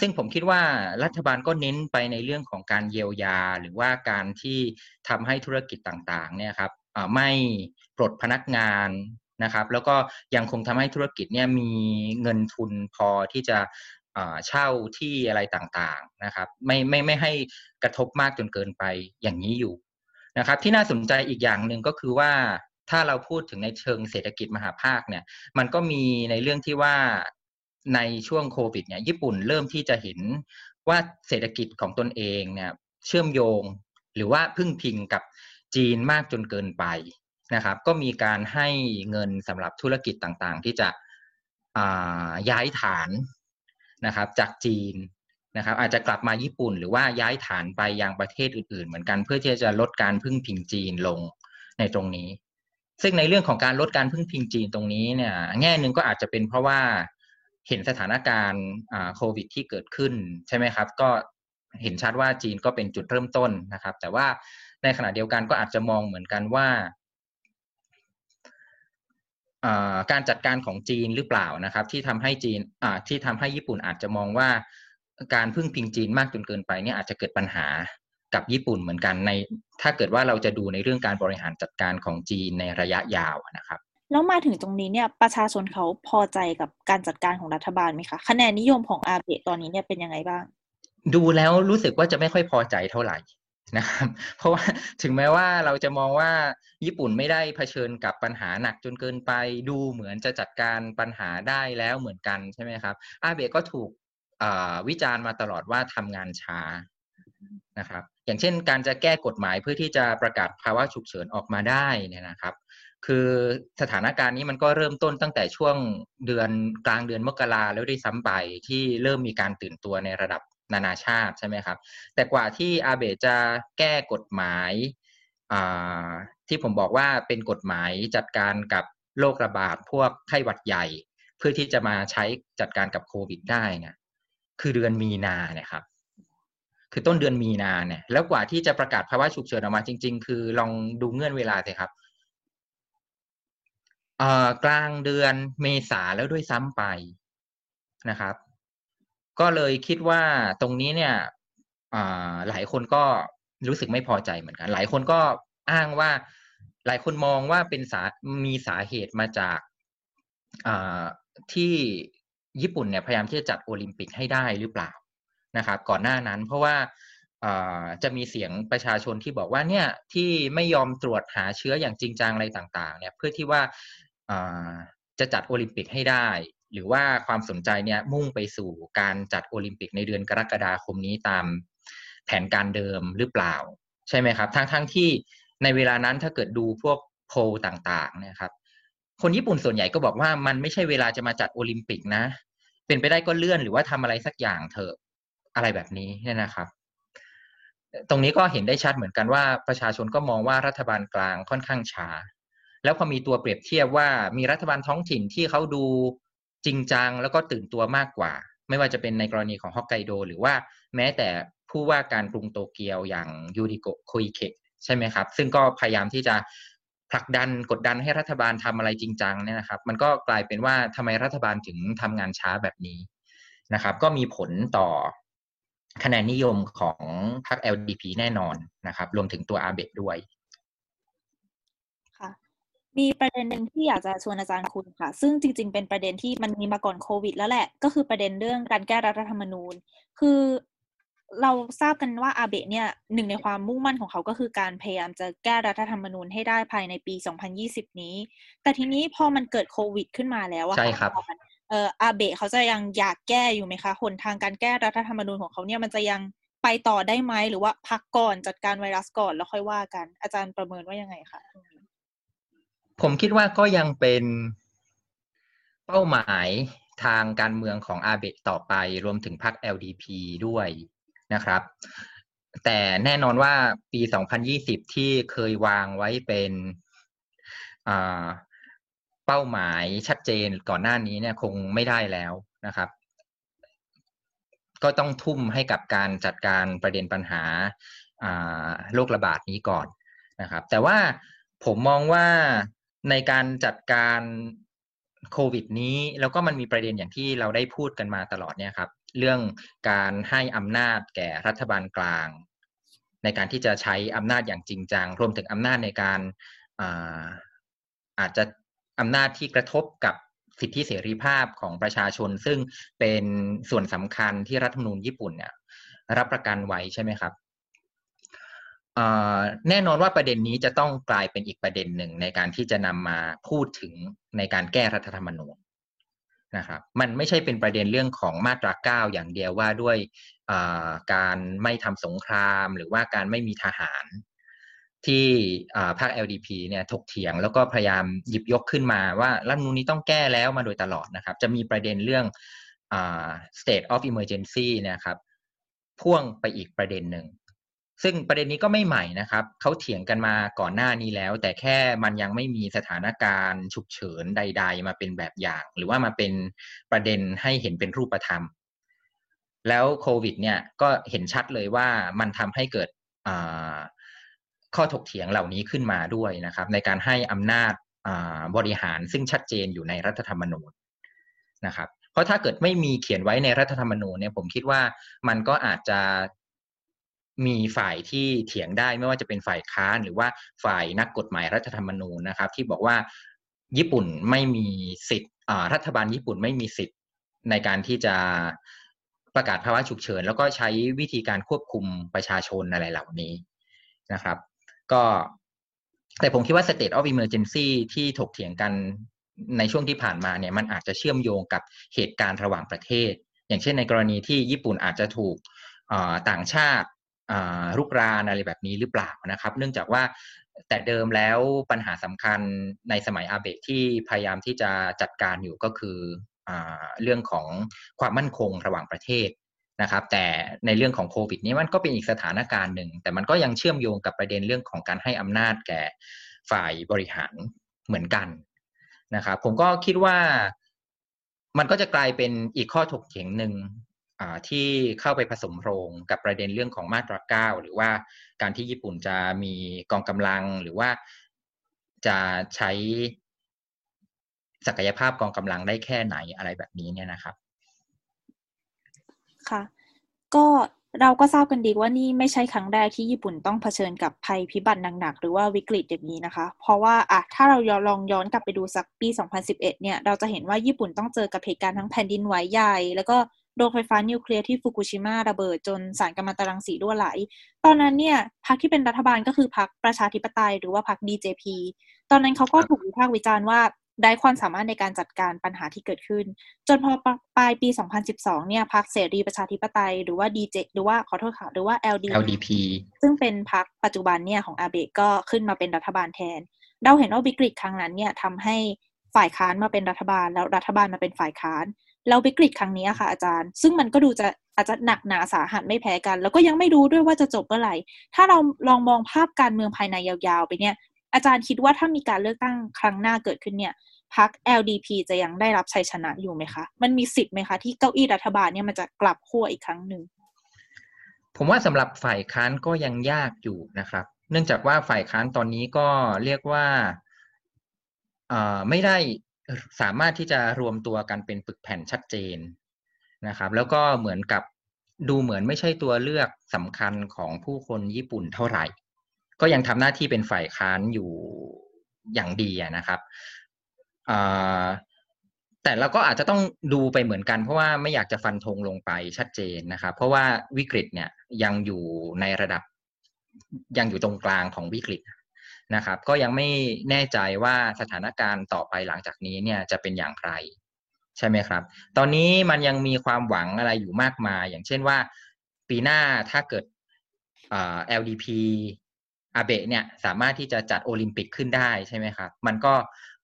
ซึ่งผมคิดว่ารัฐบาลก็เน้นไปในเรื่องของการเยียวยา หรือว่าการที่ทำให้ธุรกิจต่างๆ เนี่ยครับไม่ปลดพนักงาน นะครับแล้วก็ยังคงทำให้ธุรกิจเนี่ยมีเงินทุนพอที่จะเช่าที่อะไรต่างๆนะครับไม่ไม่ไม่ให้กระทบมากจนเกินไปอย่างนี้อยู่นะครับที่น่าสนใจอีกอย่างหนึ่งก็คือว่าถ้าเราพูดถึงในเชิงเศรษฐกิจมหาภาคเนี่ยมันก็มีในเรื่องที่ว่าในช่วงโควิดเนี่ยญี่ปุ่นเริ่มที่จะเห็นว่าเศรษฐกิจของตนเองเนี่ยเชื่อมโยงหรือว่าพึ่งพิงกับจีนมากจนเกินไป นะครับ ก็มีการให้เงินสำหรับธุรกิจต่างๆ ที่จะย้ายฐานนะครับ จากจีนนะครับ อาจจะกลับมาญี่ปุ่น หรือว่าย้ายฐานไปยังประเทศอื่น ๆ เหมือนกันเพื่อที่จะลดการพึ่งพิงจีนลงในตรงนี้ ซึ่งในเรื่องของการลดการพึ่งพิงจีนตรงนี้เนี่ยแง่หนึ่งก็อาจจะเป็นเพราะว่าเห็นสถานการณ์โควิดที่เกิดขึ้นใช่ไหมครับ ก็เห็นชัดว่าจีนก็เป็นจุดเริ่มต้นนะครับ แต่ว่าในขณะเดียวกันก็อาจจะมองเหมือนกันว่า การจัดการของจีนหรือเปล่านะครับ ที่ทำให้จีนที่ทำให้ญี่ปุ่นอาจจะมองว่า การพึ่งพิงจีนมากจนเกินไปเนี่ยอาจจะเกิดปัญหากับญี่ปุ่นเหมือนกันใน ถ้าเกิดว่าเราจะดูในเรื่องการบริหารจัดการของจีนในระยะยาวนะครับแล้วมาถึงตรงนี้เนี่ยประชาชนเขาพอใจกับการจัดการของรัฐบาลไหมคะคะแนนนิยมของอาเบะตอนนี้เนี่ยเป็นยังไงบ้าง ดูแล้วรู้สึกว่าจะไม่ค่อยพอใจเท่าไหร่ นะครับ เพราะว่าถึงแม้ว่าเราจะมองว่าญี่ปุ่นไม่ได้เผชิญกับปัญหาหนักจนเกินไปดูเหมือนจะจัดการปัญหาได้แล้วเหมือนกันใช่ไหมครับ อาเบะก็ถูกวิจารณ์มาตลอดว่าทำงานช้านะครับ อย่างเช่นการจะแก้กฎหมายเพื่อที่จะประกาศภาวะฉุกเฉินออกมาได้เนี่ยนะครับ คือสถานการณ์นี้มันก็เริ่มต้นตั้งแต่ช่วงเดือนกลางเดือนมกราแล้วได้ซ้ำไปที่เริ่มมีการตื่นตัวในระดับ นานาชาติใช่ไหมครับ แต่กว่าที่อาเบะจะแก้กฎหมายที่ผมบอกว่าเป็นกฎหมายจัดการกับโรคระบาดพวกไข้หวัดใหญ่ เพื่อที่จะมาใช้จัดการกับโควิดได้เนี่ยคือเดือนมีนาเนี่ยครับ คือต้นเดือนมีนาเนี่ย แล้วกว่าที่จะประกาศภาวะฉุกเฉินออกมาจริง ๆ คือลองดูเงื่อนเวลาเลยครับกลางเดือนเมษาแล้วด้วยซ้ำไปนะครับ ก็เลยคิดว่าตรงนี้เนี่ยหลายคนก็รู้สึกไม่พอใจเหมือนกัน หลายคนก็อ้างว่า หลายคนมองว่าเป็นสามีสาเหตุมาจากที่ญี่ปุ่นเนี่ยพยายามที่จะจัดโอลิมปิกให้ได้หรือเปล่านะครับ ก่อนหน้านั้นเพราะว่าจะมีเสียงประชาชนที่บอกว่าเนี่ยที่ไม่ยอมตรวจหาเชื้ออย่างจริงจังอะไรต่าง ๆ เนี่ยเพื่อที่ว่าจะจัดโอลิมปิกให้ได้ หรือว่าความสนใจเนี่ยมุ่งไปสู่การจัดโอลิมปิกในเดือนกรกฎาคมนี้ตามแผนการเดิมหรือเปล่า ใช่ไหมครับ ทั้งทั้งที่ในเวลานั้นถ้าเกิดดูพวกโพลต่างๆนะครับ คนญี่ปุ่นส่วนใหญ่ก็บอกว่ามันไม่ใช่เวลาจะมาจัดโอลิมปิกนะ เป็นไปได้ก็เลื่อนหรือว่าทำอะไรสักอย่างเถอะอะไรแบบนี้เนี่ยนะครับ ตรงนี้ก็เห็นได้ชัดเหมือนกันว่าประชาชนก็มองว่ารัฐบาลกลางค่อนข้างช้า แล้วพอมีตัวเปรียบเทียบว่ามีรัฐบาลท้องถิ่นที่เขาดู จริงจังแล้วก็ตื่นตัวมากกว่า ไม่ว่าจะเป็นในกรณีของฮอกไกโด หรือว่าแม้แต่ผู้ว่าการกรุงโตเกียวอย่างยูริโกะคอิเคะใช่ไหมครับ ซึ่งก็พยายามที่จะผลักดันกดดันให้รัฐบาลทำอะไรจริงจังเนี่ยนะครับ มันก็กลายเป็นว่าทำไมรัฐบาลถึงทำงานช้าแบบนี้นะครับ ก็มีผลต่อคะแนนนิยมของพรรค LDP แน่นอนนะครับ รวมถึงตัวอาเบะด้วย มีประเด็นหนึ่งที่อยากจะชวนอาจารย์คุณค่ะ ซึ่งจริง ๆ เป็นประเด็นที่มันมีมาก่อนโควิด แล้วแหละ ก็คือประเด็นเรื่องการแก้รัฐธรรมนูญ คือเราทราบกันว่าอาเบะเนี่ยหนึ่งในความมุ่งมั่นของเขาก็คือการพยายามจะแก้รัฐธรรมนูญให้ได้ภายในปี 2020 นี้ แต่ทีนี้พอมันเกิดโควิด ขึ้นมาแล้วอะใช่ครับเอออาเบะเขาจะยังอยากแก้อยู่ไหมคะหนทางการแก้รัฐธรรมนูญของเขาเนี่ยมันจะยังไปต่อได้ไหมหรือว่าพักก่อนจัดการไวรัสก่อนแล้วค่อยว่ากัน อาจารย์ประเมินว่ายังไงคะ ผมคิดว่าก็ยังเป็นเป้าหมายทางการเมืองของอาเบะต่อไปรวมถึงพรรค LDP ด้วยนะครับ แต่แน่นอนว่าปี 2020 ที่เคยวางไว้เป็นเป้าหมายชัดเจนก่อนหน้านี้เนี่ยคงไม่ได้แล้วนะครับ ก็ต้องทุ่มให้กับการจัดการประเด็นปัญหาโรคระบาดนี้ก่อนนะครับ แต่ว่าผมมองว่า ในการจัดการโควิดนี้ แล้วก็มันมีประเด็นอย่างที่เราได้พูดกันมาตลอดเนี่ยครับ เรื่องการให้อำนาจแก่รัฐบาลกลาง ในการที่จะใช้อำนาจอย่างจริงจังรวมถึงอำนาจในการอาอาจจะอำนาจที่กระทบกับสิทธิเสรีภาพของประชาชน ซึ่งเป็นส่วนสำคัญที่รัฐธรรมนูญญี่ปุ่นเนี่ยรับประกันไว้ใช่ไหมครับ แน่นอนว่าประเด็นนี้จะต้องกลายเป็นอีกประเด็นหนึ่งในการที่จะนำมาพูดถึงในการแก้รัฐธรรมนูญนะครับมันไม่ใช่เป็นประเด็นเรื่องของมาตราเก้าอย่างเดียวว่าด้วยการไม่ทำสงคราม หรือว่าการไม่มีทหารที่พรรค LDP เนี่ยถกเถียงแล้วก็พยายามหยิบยกขึ้นมาว่ารัฐมนูลนี้ต้องแก้แล้วมาโดยตลอดนะครับ จะมีประเด็นเรื่อง state of emergency นะครับพ่วงไปอีกประเด็นหนึ่ง ซึ่งประเด็นนี้ก็ไม่ใหม่นะครับเขาเถียงกันมาก่อนหน้านี้แล้ว แต่แค่มันยังไม่มีสถานการณ์ฉุกเฉินใด ๆ มาเป็นแบบอย่าง หรือว่ามาเป็นประเด็นให้เห็นเป็นรูปธรรม แล้วโควิด เนี่ยก็เห็นชัดเลยว่ามันทำให้เกิดข้อถกเถียงเหล่านี้ขึ้นมาด้วยนะครับ ในการให้อำนาจบริหารซึ่งชัดเจนอยู่ในรัฐธรรมนูญนะครับ เพราะถ้าเกิดไม่มีเขียนไว้ในรัฐธรรมนูญเนี่ยผมคิดว่ามันก็อาจจะ มีฝ่ายที่เถียงได้ไม่ว่าจะเป็นฝ่ายค้านหรือว่าฝ่ายนักกฎหมายรัฐธรรมนูญนะครับ ที่บอกว่าญี่ปุ่นไม่มีสิทธิ์รัฐบาลญี่ปุ่นไม่มีสิทธิ์ในการที่จะประกาศภาวะฉุกเฉิน แล้วก็ใช้วิธีการควบคุมประชาชนอะไรเหล่านี้นะครับ ก็แต่ผมคิดว่า state of emergency ที่ถกเถียงกันในช่วงที่ผ่านมาเนี่ยมันอาจจะเชื่อมโยงกับเหตุการณ์ระหว่างประเทศ อย่างเช่นในกรณีที่ญี่ปุ่นอาจจะถูกต่างชาติ รุกรานอะไรแบบนี้หรือเปล่านะครับ เนื่องจากว่าแต่เดิมแล้วปัญหาสำคัญในสมัยอาเบะที่พยายามที่จะจัดการอยู่ก็คืออเรื่องของความมั่นคงระหว่างประเทศนะครับ แต่ในเรื่องของโควิดนี้มันก็เป็นอีกสถานการณ์หนึ่ง แต่มันก็ยังเชื่อมโยงกับประเด็นเรื่องของการให้อำนาจแก่ฝ่ายบริหารเหมือนกันนะครับ ผมก็คิดว่ามันก็จะกลายเป็นอีกข้อถกเถียงหนึ่ง ที่เข้าไปผสมโรงกับประเด็นเรื่องของมาตราเก้าหรือว่าการที่ญี่ปุ่นจะมีกองกำลังหรือว่าจะใช้ศักยภาพกองกำลังได้แค่ไหนอะไรแบบนี้เนี่ยนะครับค่ะ ก็เราก็ทราบกันดีว่านี่ไม่ใช่ครั้งแรกที่ญี่ปุ่นต้องเผชิญกับภัยพิบัติหนักๆ หรือว่าวิกฤตอย่างนี้นะคะ เพราะว่าอะถ้าเราลองย้อนกลับไปดูสักปี 2011 เนี่ย เราจะเห็นว่าญี่ปุ่นต้องเจอกับเหตุการณ์ทั้งแผ่นดินไหวใหญ่ แล้วก็ โรงไฟฟ้านิวเคลียร์ที่ฟุกุชิมะระเบิดจนสารกัมมันตรังสีรั่วไหล ตอนนั้นเนี่ยพรรคที่เป็นรัฐบาลก็คือพรรคประชาธิปไตยหรือว่าพรรค DJP ตอนนั้นเขาก็ถูกวิพากษ์วิจารณ์ว่าได้ความสามารถในการจัดการปัญหาที่เกิดขึ้น จนพอปลายปี 2012 เนี่ยพรรคเสรีประชาธิปไตยหรือว่า DJ หรือว่าขอโทษค่ะหรือว่า LD LDP ซึ่งเป็นพรรคปัจจุบันเนี่ยของอาเบะก็ขึ้นมาเป็นรัฐบาลแทน เราเห็นว่าวิกฤตครั้งนั้นเนี่ยทำให้ฝ่ายค้านมาเป็นรัฐบาลแล้วรัฐบาลมาเป็นฝ่ายค้าน แล้ววิกฤตครั้งนี้ค่ะอาจารย์ ซึ่งมันก็ดูจะอาจจะหนักหนาสาหัสไม่แพ้กัน แล้วก็ยังไม่รู้ด้วยว่าจะจบเมื่อไหร่ ถ้าเราลองมองภาพการเมืองภายในยาวๆ ไปเนี่ย อาจารย์คิดว่าถ้ามีการเลือกตั้งครั้งหน้าเกิดขึ้นเนี่ยพรรค LDP จะยังได้รับชัยชนะอยู่ไหมคะ มันมีสิทธิ์ไหมคะ ที่เก้าอี้รัฐบาลเนี่ยมันจะกลับขั้วอีกครั้งหนึ่ง ผมว่าสำหรับฝ่ายค้านก็ยังยากอยู่นะครับ เนื่องจากว่าฝ่ายค้านตอนนี้ก็เรียกว่าไม่ได้ สามารถที่จะรวมตัวกันเป็นปึกแผ่นชัดเจนนะครับ แล้วก็เหมือนกับดูเหมือนไม่ใช่ตัวเลือกสำคัญของผู้คนญี่ปุ่นเท่าไหร่ ก็ยังทำหน้าที่เป็นฝ่ายค้านอยู่อย่างดีนะครับแต่เราก็อาจจะต้องดูไปเหมือนกันเพราะว่าไม่อยากจะฟันธงลงไปชัดเจนนะครับ เพราะว่าวิกฤตเนี่ยยังอยู่ในระดับยังอยู่ตรงกลางของวิกฤต นะครับ ก็ยังไม่แน่ใจว่าสถานการณ์ต่อไปหลังจากนี้เนี่ยจะเป็นอย่างไร ใช่ไหมครับ ตอนนี้มันยังมีความหวังอะไรอยู่มากมาย อย่างเช่นว่า ปีหน้าถ้าเกิด LDP อาเบะเนี่ยสามารถที่จะจัดโอลิมปิกขึ้นได้ใช่ไหมครับ มันก็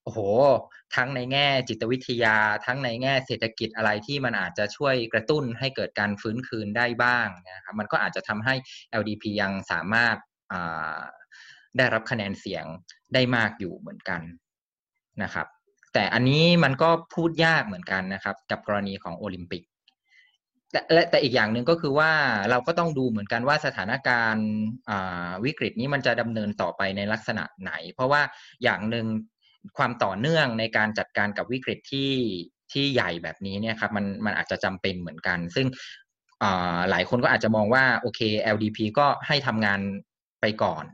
โอ้โห ทั้งในแง่จิตวิทยา ทั้งในแง่เศรษฐกิจอะไรที่มันอาจจะช่วยกระตุ้นให้เกิดการฟื้นคืนได้บ้างนะครับ มันก็อาจจะทำให้ LDP ยังสามารถ ได้รับคะแนนเสียงได้มากอยู่เหมือนกันนะครับ แต่อันนี้มันก็พูดยากเหมือนกันนะครับ กับกรณีของโอลิมปิก แต่และแต่อีกอย่างหนึ่งก็คือว่าเราก็ต้องดูเหมือนกันว่าสถานการณ์วิกฤตนี้มันจะดำเนินต่อไปในลักษณะไหน เพราะว่าอย่างหนึ่งความต่อเนื่องในการจัดการกับวิกฤตที่ที่ใหญ่แบบนี้เนี่ยครับมันมันอาจจะจำเป็นเหมือนกัน ซึ่งหลายคนก็อาจจะมองว่าโอเค LDP ก็ให้ทำงานไปก่อน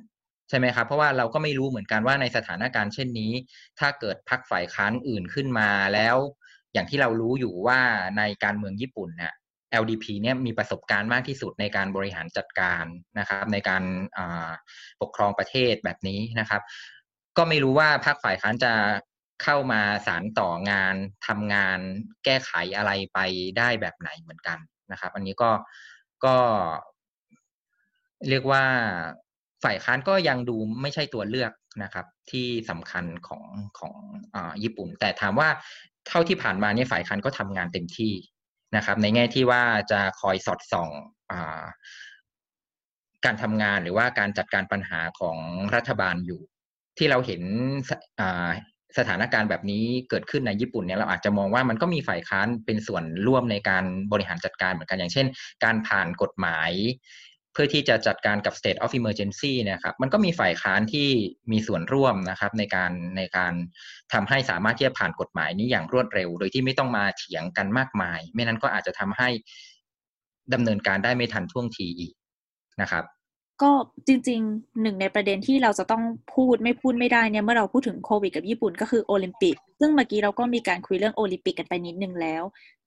ใช่ไหมครับ เพราะว่าเราก็ไม่รู้เหมือนกันว่าในสถานการณ์เช่นนี้ ถ้าเกิดพักฝ่ายค้านอื่นขึ้นมาแล้ว อย่างที่เรารู้อยู่ว่าในการเมืองญี่ปุ่นเนี่ย LDP เนี่ยมีประสบการณ์มากที่สุดในการบริหารจัดการนะครับ ในการปกครองประเทศแบบนี้นะครับ ก็ไม่รู้ว่าพรรคฝ่ายค้านจะเข้ามาสารต่องานทำงานแก้ไขอะไรไปได้แบบไหนเหมือนกันนะครับ อันนี้ก็ก็เรียกว่า ฝ่ายค้านก็ยังดูไม่ใช่ตัวเลือกนะครับ ที่สำคัญของของอญี่ปุ่น แต่ถามว่าเท่าที่ผ่านมาเนี่ยฝ่ายค้านก็ทำงานเต็มที่นะครับ ในแง่ที่ว่าจะคอยสอดส่องอการทำงานหรือว่าการจัดการปัญหาของรัฐบาลอยู่ ที่เราเห็นสถานการณ์แบบนี้เกิดขึ้นในญี่ปุ่นเนี่ยเราอาจจะมองว่ามันก็มีฝ่ายค้านเป็นส่วนร่วมในการบริหารจัดการเหมือนกันอย่างเช่น การผ่านกฎหมาย พื่อที่จะจัดการกับ state of emergency นะครับ มันก็มีฝ่ายค้านที่มีส่วนร่วมนะครับในการในการทำให้สามารถที่จะผ่านกฎหมายนี้อย่างรวดเร็ว โดยที่ไม่ต้องมาเถียงกันมากมาย ไม่นั้นก็อาจจะทำให้ดำเนินการได้ไม่ทันท่วงทีอีกนะครับ ก็จริงๆ หนึ่งในประเด็นที่เราจะต้องพูดไม่พูดไม่ได้เนี่ยเมื่อเราพูดถึงโควิดกับญี่ปุ่นก็คือโอลิมปิก ซึ่งเมื่อกี้เราก็มีการคุยเรื่องโอลิมปิกกันไปนิดนึงแล้ว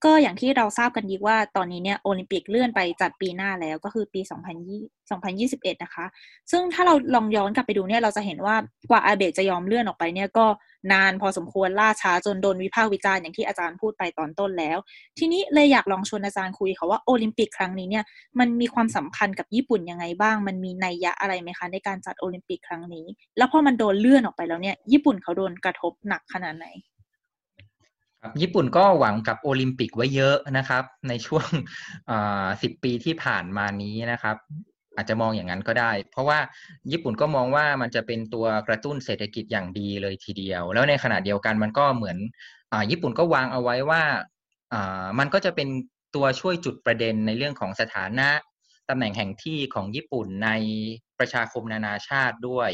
ก็อย่างที่เราทราบกันดีว่าตอนนี้เนี่ยโอลิมปิกเลื่อนไปจัดปีหน้าแล้วก็คือปี 2020 2021 นะคะ ซึ่งถ้าเราลองย้อนกลับไปดูเนี่ยเราจะเห็นว่ากว่าอาเบะจะยอมเลื่อนออกไปเนี่ยก็นานพอสมควรล่าช้าจนโดนวิพากษ์วิจารณ์อย่างที่อาจารย์พูดไปตอนต้นแล้ว ทีนี้เลยอยากลองชวนอาจารย์คุยค่ะว่าโอลิมปิกครั้งนี้เนี่ยมันมีความสำคัญกับญี่ปุ่นยังไงบ้าง มันมีนัยยะอะไรไหมคะในการจัดโอลิมปิกครั้งนี้ แล้วพอมันโดนเลื่อนออกไปแล้วเนี่ยญี่ปุ่นเขาโดนกระทบหนักขนาดไหน ญี่ปุ่นก็หวังกับโอลิมปิกไว้เยอะนะครับ ในช่วงสิบปีที่ผ่านมานี้นะครับ อาจจะมองอย่างนั้นก็ได้ เพราะว่าญี่ปุ่นก็มองว่ามันจะเป็นตัวกระตุ้นเศรษฐกิจอย่างดีเลยทีเดียว แล้วในขณะเดียวกันมันก็เหมือนอญี่ปุ่นก็วางเอาไว้ว่ามันก็จะเป็นตัวช่วยจุดประเด็นในเรื่องของสถานะตำแหน่งแห่งที่ของญี่ปุ่นในประชาคมนานาชาติด้วย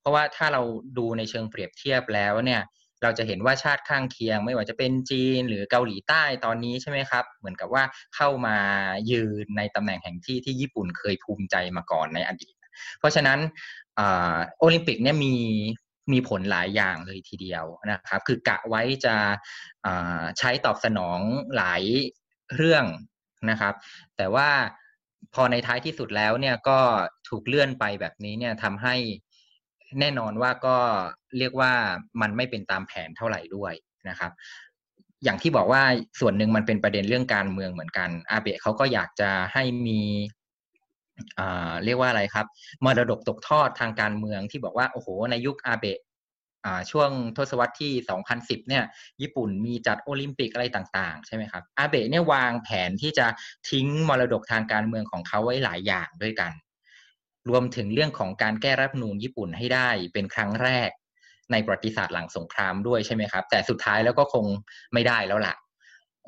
เพราะว่าถ้าเราดูในเชิงเปรียบเทียบแล้วเนี่ย เราจะเห็นว่าชาติข้างเคียง ไม่ว่าจะเป็นจีนหรือเกาหลีใต้ตอนนี้ใช่ไหมครับ เหมือนกับว่าเข้ามายืนในตำแหน่งแห่งที่ที่ญี่ปุ่นเคยภูมิใจมาก่อนในอดีต เพราะฉะนั้นโอลิมปิกเนี่ยมีมีผลหลายอย่างเลยทีเดียวนะครับ คือกะไว้จะใช้ตอบสนองหลายเรื่องนะครับ แต่ว่าพอในท้ายที่สุดแล้วเนี่ยก็ถูกเลื่อนไปแบบนี้เนี่ยทำให้ แน่นอนว่าก็เรียกว่ามันไม่เป็นตามแผนเท่าไหร่ด้วยนะครับ อย่างที่บอกว่าส่วนหนึ่งมันเป็นประเด็นเรื่องการเมืองเหมือนกันอาเบะเขาก็อยากจะให้มีเรียกว่าอะไรครับมรดกตกทอดทางการเมืองที่บอกว่าโอ้โหในยุคอาเบะช่วงทศวรรษที่ 2010 เนี่ย ญี่ปุ่นมีจัดโอลิมปิกอะไรต่าง ๆ ใช่ไหมครับ อาเบะเนี่ยวางแผนที่จะทิ้งมรดกทางการเมืองของเขาไว้หลายอย่างด้วยกัน รวมถึงเรื่องของการแก้รัฐนูนญี่ปุ่นให้ได้เป็นครั้งแรกในประวัติศาสตร์หลังสงครามด้วยใช่ไหมครับ แต่สุดท้ายแล้วก็คงไม่ได้แล้วล่ะ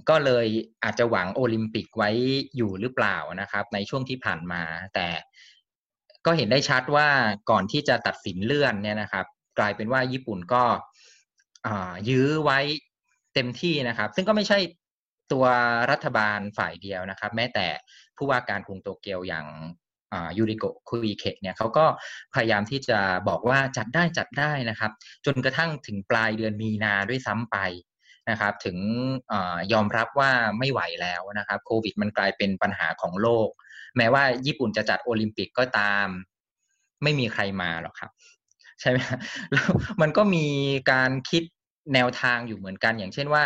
ก็เลยอาจจะหวังโอลิมปิกไว้อยู่หรือเปล่านะครับ ในช่วงที่ผ่านมา แต่ก็เห็นได้ชัดว่าก่อนที่จะตัดสินเลื่อนเนี่ยนะครับ กลายเป็นว่าญี่ปุ่นก็ยื้อไว้เต็มที่นะครับ ซึ่งก็ไม่ใช่ตัวรัฐบาลฝ่ายเดียวนะครับ แม้แต่ผู้ว่าการกรุงโตเกียวอย่าง ยูริโกคุยเคเนี่ยเขาก็พยายามที่จะบอกว่าจัดได้จัดได้นะครับ จนกระทั่งถึงปลายเดือนมีนาด้วยซ้ำไปนะครับถึงอยอมรับว่าไม่ไหวแล้วนะครับโควิดมันกลายเป็นปัญหาของโลก แม้ว่าญี่ปุ่นจะจัดโอลิมปิกก็ตาม ไม่มีใครมาหรอกครับ ใช่ไหมแล้วมันก็มีการคิดแนวทางอยู่เหมือนกัน อย่างเช่นว่า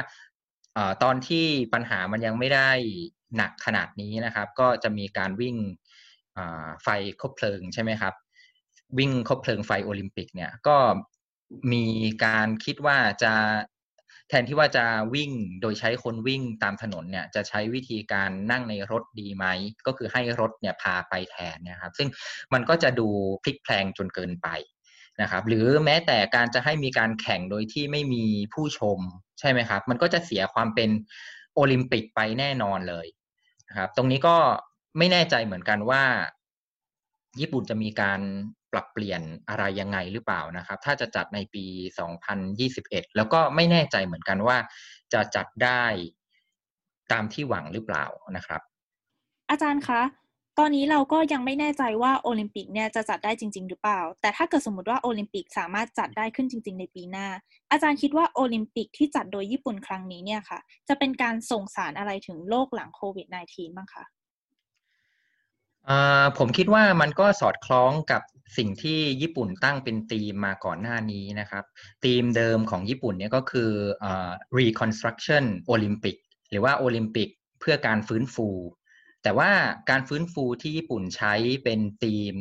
อตอนที่ปัญหามันยังไม่ได้หนักขนาดนี้นะครับ ก็จะมีการวิ่ง ไฟคบเพลิงใช่ไหมครับ วิ่งคบเพลิงไฟโอลิมปิกเนี่ยก็มีการคิดว่าจะแทนที่ว่าจะวิ่งโดยใช้คนวิ่งตามถนนเนี่ยจะใช้วิธีการนั่งในรถดีไหม ก็คือให้รถเนี่ยพาไปแทนนะครับ ซึ่งมันก็จะดูพลิกแพลงจนเกินไปนะครับ หรือแม้แต่การจะให้มีการแข่งโดยที่ไม่มีผู้ชมใช่ไหมครับ มันก็จะเสียความเป็นโอลิมปิกไปแน่นอนเลยนะครับ ตรงนี้ก็ ไม่แน่ใจเหมือนกันว่า ญี่ปุ่นจะมีการปรับเปลี่ยนอะไรยังไงหรือเปล่านะครับ ถ้าจะจัดในปี 2021 แล้วก็ไม่แน่ใจเหมือนกันว่า จะจัดได้ตามที่หวังหรือเปล่านะครับ อาจารย์คะตอนนี้เราก็ยังไม่แน่ใจว่าโอลิมปิกเนี่ยจะจัดได้จริง ๆ หรือเปล่า แต่ถ้าเกิดสมมติว่าโอลิมปิกสามารถจัดได้ขึ้นจริง ๆ ในปีหน้า อาจารย์คิดว่าโอลิมปิกที่จัดโดยญี่ปุ่นครั้งนี้เนี่ยค่ะ จะเป็นการส่งสารอะไรถึงโลกหลังโควิด -19 บ้างคะ ผมคิดว่ามันก็สอดคล้องกับสิ่งที่ญี่ปุ่นตั้งเป็นธีมมาก่อนหน้านี้นะครับธีมเดิมของญี่ปุ่นเนี่ยก็คือ reconstruction Olympic หรือว่าโอลิมปิกเพื่อการฟื้นฟู แต่ว่าการฟื้นฟูที่ญี่ปุ่นใช้เป็นธีม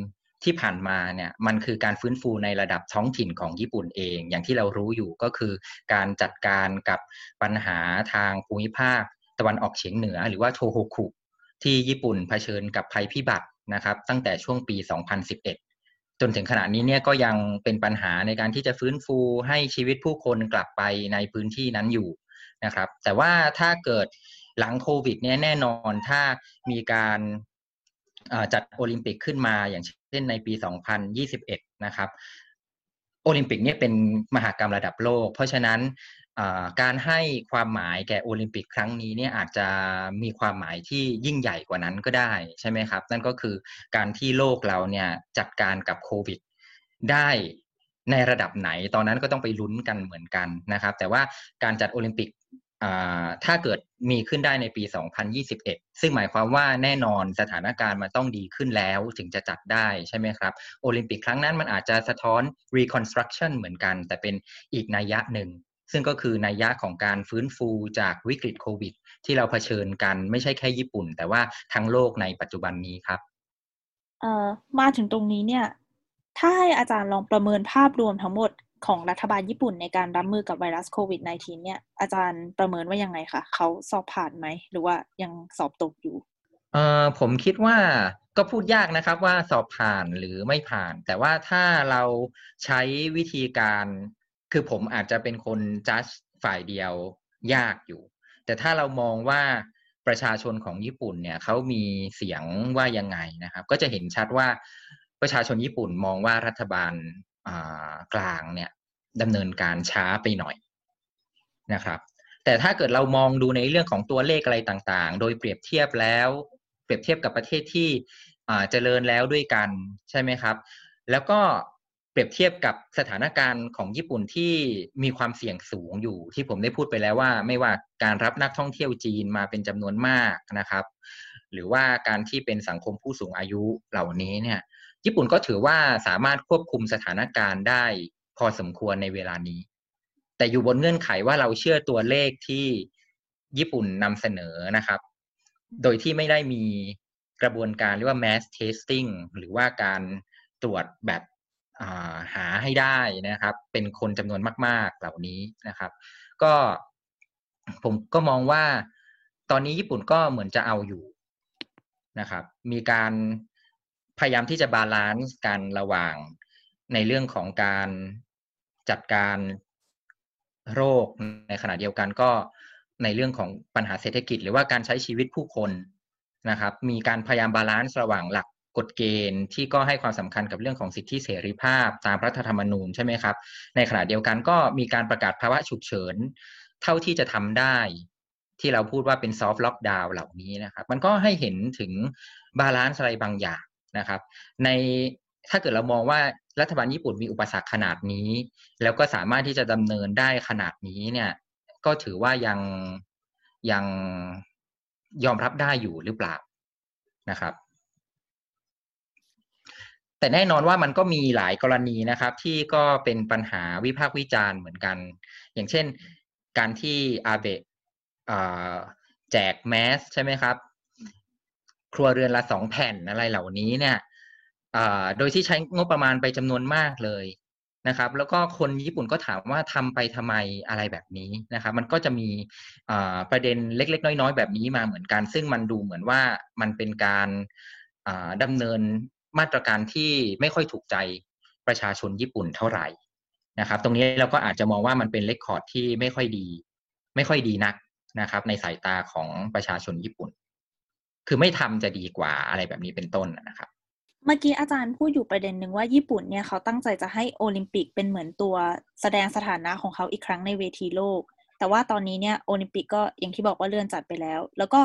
ที่ผ่านมาเนี่ยมันคือการฟื้นฟูในระดับท้องถิ่นของญี่ปุ่นเอง อย่างที่เรารู้อยู่ก็คือการจัดการกับปัญหาทางภูมิภาคตะวันออกเฉียงเหนือ หรือว่าโทโฮคุ ที่ญี่ปุ่นเผชิญกับภัยพิบัตินะครับ ตั้งแต่ช่วงปี 2011 จนถึงขณะนี้เนี่ยก็ยังเป็นปัญหาในการที่จะฟื้นฟูให้ชีวิตผู้คนกลับไปในพื้นที่นั้นอยู่นะครับ แต่ว่าถ้าเกิดหลังโควิดเนี่ยแน่นอนถ้ามีการจัดโอลิมปิกขึ้นมาอย่างเช่นในปี 2021 นะครับ โอลิมปิกเนี่ยเป็นมหกรรมระดับโลก เพราะฉะนั้น การให้ความหมายแก่โอลิมปิกครั้งนี้เนี่ยอาจจะมีความหมายที่ยิ่งใหญ่กว่านั้นก็ได้ใช่ไหมครับ นั่นก็คือการที่โลกเราเนี่ยจัดการกับโควิด ได้ในระดับไหนตอนนั้นก็ต้องไปลุ้นกันเหมือนกันนะครับ แต่ว่าการจัดโอลิมปิกถ้าเกิดมีขึ้นได้ในปี 2021 ซึ่งหมายความว่าแน่นอนสถานการณ์มันต้องดีขึ้นแล้วถึงจะจัดได้ใช่ไหมครับ โอลิมปิกครั้งนั้นมันอาจจะสะท้อน reconstruction เหมือนกัน แต่เป็นอีกนัยยะหนึ่ง ซึ่งก็คือนัยยะของการฟื้นฟูจากวิกฤตโควิด ที่เราเผชิญกันไม่ใช่แค่ญี่ปุ่น แต่ว่าทั้งโลกในปัจจุบันนี้ครับเอ่อมาถึงตรงนี้เนี่ย ถ้าให้อาจารย์ลองประเมินภาพรวมทั้งหมดของรัฐบาลญี่ปุ่นในการรับมือกับไวรัสโควิด -19 เนี่ย อาจารย์ประเมินว่ายังไงคะเขาสอบผ่านไหม หรือว่ายังสอบตกอยู่เอ่อผมคิดว่าก็พูดยากนะครับว่าสอบผ่านหรือไม่ผ่าน แต่ว่าถ้าเราใช้วิธีการ คือผมอาจจะเป็นคนจัดฝ่ายเดียวยากอยู่ แต่ถ้าเรามองว่าประชาชนของญี่ปุ่นเนี่ยเขามีเสียงว่ายังไงนะครับ ก็จะเห็นชัดว่าประชาชนญี่ปุ่นมองว่ารัฐบาลกลางเนี่ยดำเนินการช้าไปหน่อยนะครับ แต่ถ้าเกิดเรามองดูในเรื่องของตัวเลขอะไรต่างๆ โดยเปรียบเทียบแล้ว เปรียบเทียบกับประเทศที่เจริญแล้วด้วยกันใช่ไหมครับ แล้วก็ เปรียบเทียบกับสถานการณ์ของญี่ปุ่นที่มีความเสี่ยงสูงอยู่ ที่ผมได้พูดไปแล้วว่า ไม่ว่าการรับนักท่องเที่ยวจีนมาเป็นจำนวนมากนะครับ หรือว่าการที่เป็นสังคมผู้สูงอายุเหล่านี้เนี่ย ญี่ปุ่นก็ถือว่าสามารถควบคุมสถานการณ์ได้พอสมควรในเวลานี้ แต่อยู่บนเงื่อนไขว่าเราเชื่อตัวเลขที่ญี่ปุ่นนำเสนอนะครับ โดยที่ไม่ได้มีกระบวนการเรียกว่า mass testing หรือว่าการตรวจแบบ หาให้ได้นะครับ เป็นคนจำนวนมาก ๆเหล่านี้นะครับ ก็ผมก็มองว่าตอนนี้ญี่ปุ่นก็เหมือนจะเอาอยู่นะครับ มีการพยายามที่จะ balance กันระหว่างในเรื่องของการจัดการโรคในขณะเดียวกันก็ในเรื่องของปัญหาเศรษฐกิจ หรือว่าการใช้ชีวิตผู้คนนะครับ มีการพยายาม balance ระหว่างหลัก กฎเกณฑ์ที่ก็ให้ความสำคัญกับเรื่องของสิทธิเสรีภาพ ตามรัฐธรรมนูญใช่ไหมครับ ในขณะเดียวกันก็มีการประกาศภาวะฉุกเฉิน เท่าที่จะทำได้ ที่เราพูดว่าเป็น soft lockdown เหล่านี้นะครับ มันก็ให้เห็นถึง balance อะไรบางอย่างนะครับ ในถ้าเกิดเรามองว่ารัฐบาลญี่ปุ่นมีอุปสรรคขนาดนี้ แล้วก็สามารถที่จะดำเนินได้ขนาดนี้เนี่ย ก็ถือว่ายังยังยอมรับได้อยู่หรือเปล่านะครับ แต่แน่นอนว่ามันก็มีหลายกรณีนะครับ ที่ก็เป็นปัญหาวิพากษ์วิจารณ์เหมือนกัน อย่างเช่น การที่อาเบะแจกแมสใช่ไหมครับ ครัวเรือนละสองแผ่นอะไรเหล่านี้เนี่ยโดยที่ใช้งบประมาณไปจำนวนมากเลยนะครับ แล้วก็คนญี่ปุ่นก็ถามว่าทำไปทำไมอะไรแบบนี้นะครับ มันก็จะมีประเด็นเล็ก ๆ น้อย ๆ แบบนี้มาเหมือนกัน ซึ่งมันดูเหมือนว่ามันเป็นการดำเนิน มาตรการที่ไม่ค่อยถูกใจประชาชนญี่ปุ่นเท่าไหร่นะครับ ตรงนี้เราก็อาจจะมองว่ามันเป็นเลคคอร์ดที่ไม่ค่อยดี ไม่ค่อยดีนักนะครับ ในสายตาของประชาชนญี่ปุ่น คือไม่ทำจะดีกว่าอะไรแบบนี้เป็นต้นนะครับ เมื่อกี้อาจารย์พูดอยู่ประเด็นหนึ่งว่าญี่ปุ่นเนี่ยเขาตั้งใจจะให้โอลิมปิกเป็นเหมือนตัวแสดงสถานะของเขาอีกครั้งในเวทีโลก แต่ว่าตอนนี้เนี่ยโอลิมปิกก็อย่างที่บอกว่าเลื่อนจัดไปแล้ว แล้วก็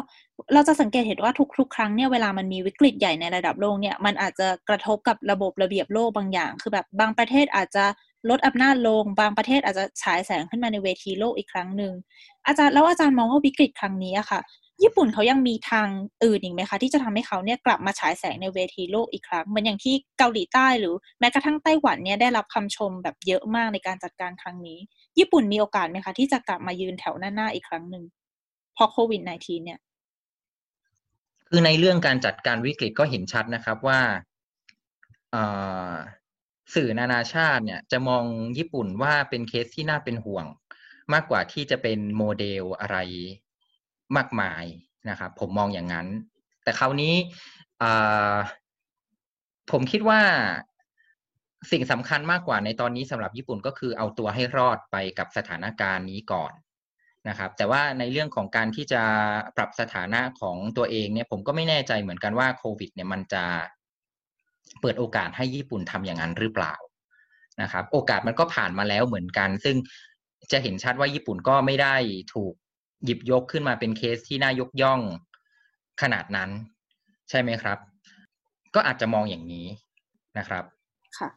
เราจะสังเกตเห็นว่าทุกๆ ครั้งเนี่ยเวลามันมีวิกฤตใหญ่ในระดับโลกเนี่ยมันอาจจะกระทบกับระบบระเบียบโลกบางอย่าง คือแบบบางประเทศอาจจะลดอำนาจลง บางประเทศอาจจะฉายแสงขึ้นมาในเวทีโลกอีกครั้งหนึ่งอาจารย์แล้วอาจารย์มองว่าวิกฤตครั้งนี้อะค่ะ ญี่ปุ่นเขายังมีทางอื่นอีกไหมคะ ที่จะทำให้เขาเนี่ยกลับมาฉายแสงในเวทีโลกอีกครั้งเหมือนอย่างที่เกาหลีใต้หรือแม้กระทั่งไต้หวันเนี่ยได้รับคำชมแบบเยอะมากในการจัดการครั้งนี้ ญี่ปุ่นมีโอกาสไหมคะ ที่จะกลับมายืนแถวหน้าๆอีกครั้งหนึ่งพอโควิด -19 เนี่ย คือในเรื่องการจัดการวิกฤตก็เห็นชัดนะครับว่าสื่อนานาชาติเนี่ยจะมองญี่ปุ่นว่าเป็นเคสที่น่าเป็นห่วง มากกว่าที่จะเป็นโมเดลอะไร มากมายนะครับ ผมมองอย่างนั้น แต่คราวนี้ผมคิดว่าสิ่งสำคัญมากกว่าในตอนนี้สำหรับญี่ปุ่นก็คือเอาตัวให้รอดไปกับสถานการณ์นี้ก่อนนะครับ แต่ว่าในเรื่องของการที่จะปรับสถานะของตัวเองเนี่ย ผมก็ไม่แน่ใจเหมือนกันว่าโควิด เนี่ยมันจะเปิดโอกาสให้ญี่ปุ่นทำอย่างนั้นหรือเปล่านะครับ โอกาสมันก็ผ่านมาแล้วเหมือนกัน ซึ่งจะเห็นชัดว่าญี่ปุ่นก็ไม่ได้ถูก หยิบยกขึ้นมาเป็นเคสที่น่ายกย่องขนาดนั้น ใช่ไหมครับ ก็อาจจะมองอย่างนี้นะครับ ค่ะ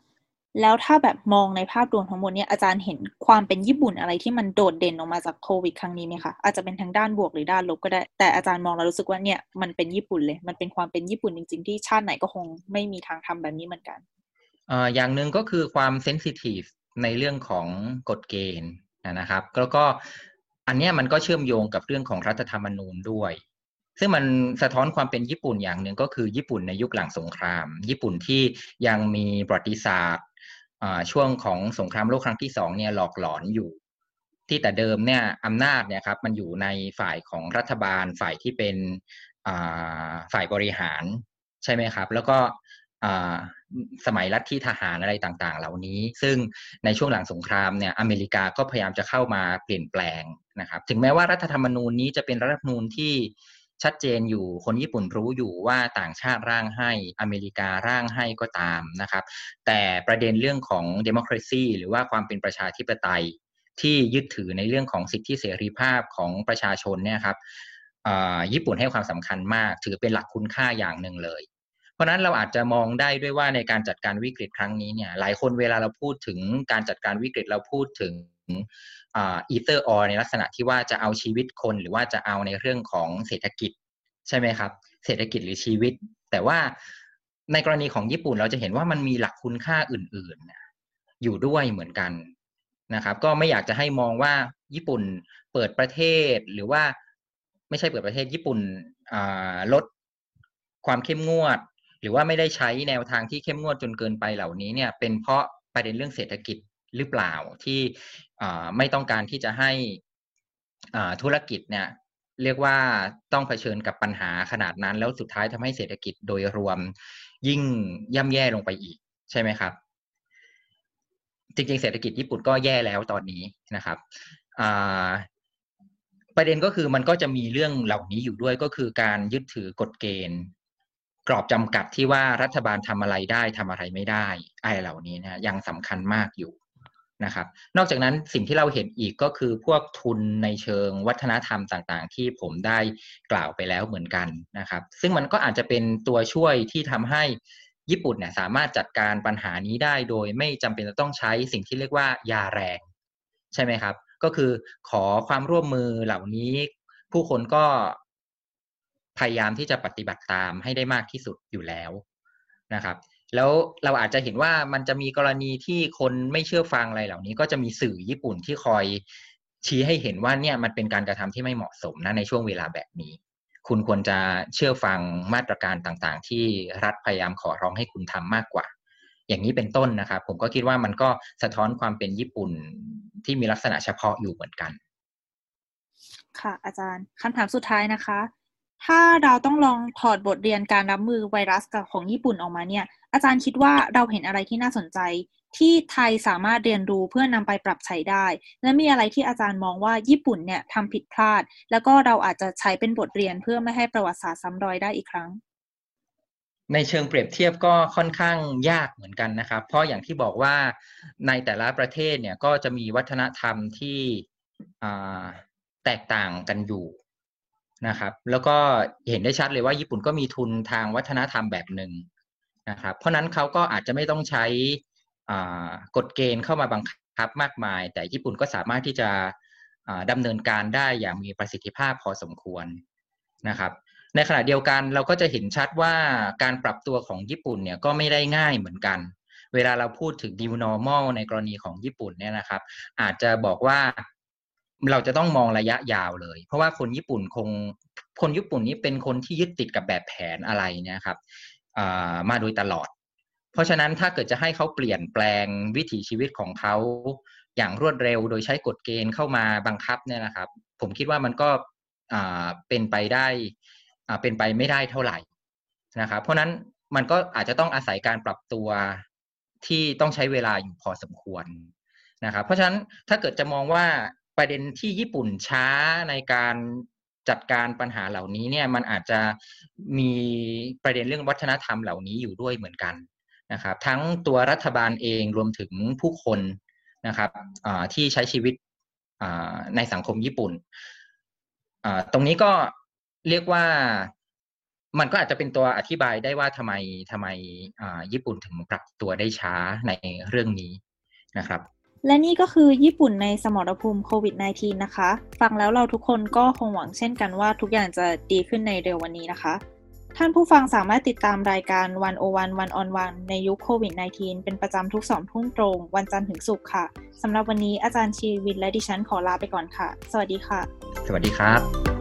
แล้วถ้าแบบมองในภาพรวมทั้งหมดเนี่ยอาจารย์เห็นความเป็นญี่ปุ่นอะไรที่มันโดดเด่นออกมาจากโควิดครั้งนี้ไหมคะอาจจะเป็นทั้งด้านบวกหรือด้านลบก็ได้ แต่อาจารย์มองแล้วรู้สึกว่าเนี่ยมันเป็นญี่ปุ่นเลย มันเป็นความเป็นญี่ปุ่นจริง ๆ ที่ชาติไหนก็คงไม่มีทางทำแบบนี้เหมือนกันอ่าอย่างหนึ่งก็คือความเซนซิทีฟในเรื่องของกฎเกณฑ์นะครับ แล้วก็ อันนี้มันก็เชื่อมโยงกับเรื่องของรัฐธรรมนูญด้วย ซึ่งมันสะท้อนความเป็นญี่ปุ่นอย่างหนึ่งก็คือญี่ปุ่นในยุคหลังสงคราม ญี่ปุ่นที่ยังมีประวัติศาสตร์ช่วงของสงครามโลกครั้งที่สองเนี่ยหลอกหลอนอยู่ ที่แต่เดิมเนี่ยอำนาจเนี่ยครับมันอยู่ในฝ่ายของรัฐบาลฝ่ายที่เป็นฝ่ายบริหารใช่ไหมครับ แล้วก็สมัยรัฐที่ทหารอะไรต่างๆ เหล่านี้ ซึ่งในช่วงหลังสงครามเนี่ยอเมริกาก็พยายามจะเข้ามาเปลี่ยนแปลง นะครับถึงแม้ว่ารัฐธรรมนูญนี้จะเป็นรัฐธรรมนูญที่ชัดเจนอยู่คนญี่ปุ่นรู้อยู่ว่าต่างชาติร่างให้อเมริการ่างให้ก็ตามนะครับ แต่ประเด็นเรื่องของ democracy หรือว่าความเป็นประชาธิปไตยที่ยึดถือในเรื่องของสิทธิเสรีภาพของประชาชนเนี่ยครับญี่ปุ่นให้ความสำคัญมาก ถือเป็นหลักคุณค่าอย่างหนึ่งเลย เพราะนั้นเราอาจจะมองได้ด้วยว่าในการจัดการวิกฤตครั้งนี้เนี่ยหลายคนเวลาเราพูดถึงการจัดการวิกฤตเราพูดถึง อีเตอร์ออในลักษณะที่ว่าจะเอาชีวิตคนหรือว่าจะเอาในเรื่องของเศรษฐกิจใช่ไหมครับ เศรษฐกิจหรือชีวิต แต่ว่าในกรณีของญี่ปุ่นเราจะเห็นว่ามันมีหลักคุณค่าอื่นๆ อยู่ด้วยเหมือนกันนะครับ ก็ไม่อยากจะให้มองว่าญี่ปุ่นเปิดประเทศหรือว่าไม่ใช่เปิดประเทศญี่ปุ่นลดความเข้มงวด หรือว่าไม่ได้ใช้แนวทางที่เข้มงวดจนเกินไปเหล่านี้เนี่ย เป็นเพราะประเด็นเรื่องเศรษฐกิจหรือเปล่าที่ ไม่ต้องการที่จะให้ธุรกิจเนี่ยเรียกว่าต้องเผชิญกับปัญหาขนาดนั้น แล้วสุดท้ายทำให้เศรษฐกิจโดยรวมยิ่งย่ำแย่ลงไปอีกใช่ไหมครับ จริงๆ เศรษฐกิจญี่ปุ่นก็แย่แล้วตอนนี้นะครับประเด็นก็คือมันก็จะมีเรื่องเหล่านี้อยู่ด้วยก็คือการยึดถือกฎเกณฑ์ กรอบจำกัดที่ว่ารัฐบาลทำอะไรได้ทำอะไรไม่ได้อะไรเหล่านี้นะยังสำคัญมากอยู่ นะครับ นอกจากนั้นสิ่งที่เราเห็นอีกก็คือพวกทุนในเชิงวัฒนธรรมต่างๆ ที่ผมได้กล่าวไปแล้วเหมือนกันนะครับ ซึ่งมันก็อาจจะเป็นตัวช่วยที่ทำให้ญี่ปุ่นเนี่ยสามารถจัดการปัญหานี้ได้โดยไม่จำเป็นจะต้องใช้สิ่งที่เรียกว่ายาแรง ใช่ไหมครับ ก็คือขอความร่วมมือเหล่านี้ ผู้คนก็พยายามที่จะปฏิบัติตามให้ได้มากที่สุดอยู่แล้วนะครับ แล้วเราอาจจะเห็นว่ามันจะมีกรณีที่คนไม่เชื่อฟังอะไรเหล่านี้ ก็จะมีสื่อญี่ปุ่นที่คอยชี้ให้เห็นว่าเนี่ยมันเป็นการกระทำที่ไม่เหมาะสมนะในช่วงเวลาแบบนี้ คุณควรจะเชื่อฟังมาตรการต่างๆ ที่รัฐพยายามขอร้องให้คุณทำมากกว่า อย่างนี้เป็นต้นนะครับ ผมก็คิดว่ามันก็สะท้อนความเป็นญี่ปุ่นที่มีลักษณะเฉพาะอยู่เหมือนกัน ค่ะ อาจารย์คำถามสุดท้ายนะคะ ถ้าเราต้องลองถอดบทเรียนการรับมือไวรัสกับของญี่ปุ่นออกมาเนี่ย อาจารย์คิดว่าเราเห็นอะไรที่น่าสนใจ ที่ไทยสามารถเรียนรู้เพื่อนำไปปรับใช้ได้ และมีอะไรที่อาจารย์มองว่าญี่ปุ่นเนี่ยทำผิดพลาด แล้วก็เราอาจจะใช้เป็นบทเรียนเพื่อไม่ให้ประวัติศาสตร์ซ้ำรอยได้อีกครั้ง ในเชิงเปรียบเทียบก็ค่อนข้างยากเหมือนกันนะครับ เพราะอย่างที่บอกว่าในแต่ละประเทศเนี่ยก็จะมีวัฒนธรรมที่แตกต่างกันอยู่นะครับ แล้วก็เห็นได้ชัดเลยว่าญี่ปุ่นก็มีทุนทางวัฒนธรรมแบบหนึ่ง นะครับ เพราะนั้นเขาก็อาจจะไม่ต้องใช้กฎเกณฑ์เข้ามาบังคับมากมาย แต่ญี่ปุ่นก็สามารถที่จะดำเนินการได้อย่างมีประสิทธิภาพพอสมควรนะครับ ในขณะเดียวกันเราก็จะเห็นชัดว่าการปรับตัวของญี่ปุ่นเนี่ยก็ไม่ได้ง่ายเหมือนกัน เวลาเราพูดถึง new normal ในกรณีของญี่ปุ่นเนี่ยนะครับ อาจจะบอกว่าเราจะต้องมองระยะยาวเลย เพราะว่าคนญี่ปุ่นคงคนญี่ปุ่นนี้เป็นคนที่ยึดติดกับแบบแผนอะไรเนี่ยครับ มาโดยตลอด เพราะฉะนั้นถ้าเกิดจะให้เขาเปลี่ยนแปลงวิถีชีวิตของเขาอย่างรวดเร็วโดยใช้กฎเกณฑ์เข้ามาบังคับเนี่ยนะครับ ผมคิดว่ามันก็เป็นไปได้เป็นไปไม่ได้เท่าไหร่นะครับ เพราะนั้นมันก็อาจจะต้องอาศัยการปรับตัวที่ต้องใช้เวลาอยู่พอสมควรนะครับ เพราะฉะนั้นถ้าเกิดจะมองว่าประเด็นที่ญี่ปุ่นช้าในการ จัดการปัญหาเหล่านี้เนี่ยมันอาจจะมีประเด็นเรื่องวัฒนธรรมเหล่านี้อยู่ด้วยเหมือนกันนะครับ ทั้งตัวรัฐบาลเองรวมถึงผู้คนนะครับที่ใช้ชีวิตในสังคมญี่ปุ่นตรงนี้ก็เรียกว่ามันก็อาจจะเป็นตัวอธิบายได้ว่าทำไมทำไมญี่ปุ่นถึงปรับตัวได้ช้าในเรื่องนี้นะครับ และนี่ก็คือญี่ปุ่นในสมรภูมิโควิด -19 นะคะ ฟังแล้วเราทุกคนก็คงหวังเช่นกันว่าทุกอย่างจะดีขึ้นในเร็ววันนี้นะคะ ท่านผู้ฟังสามารถติดตามรายการวันโอวันวันออนวันในยุคโควิด -19 เป็นประจำทุกสองทุ่มตรง วันจันทร์ถึงศุกร์ค่ะ สำหรับวันนี้อาจารย์ชีวินและดิฉันขอลาไปก่อนค่ะ สวัสดีค่ะ สวัสดีครับ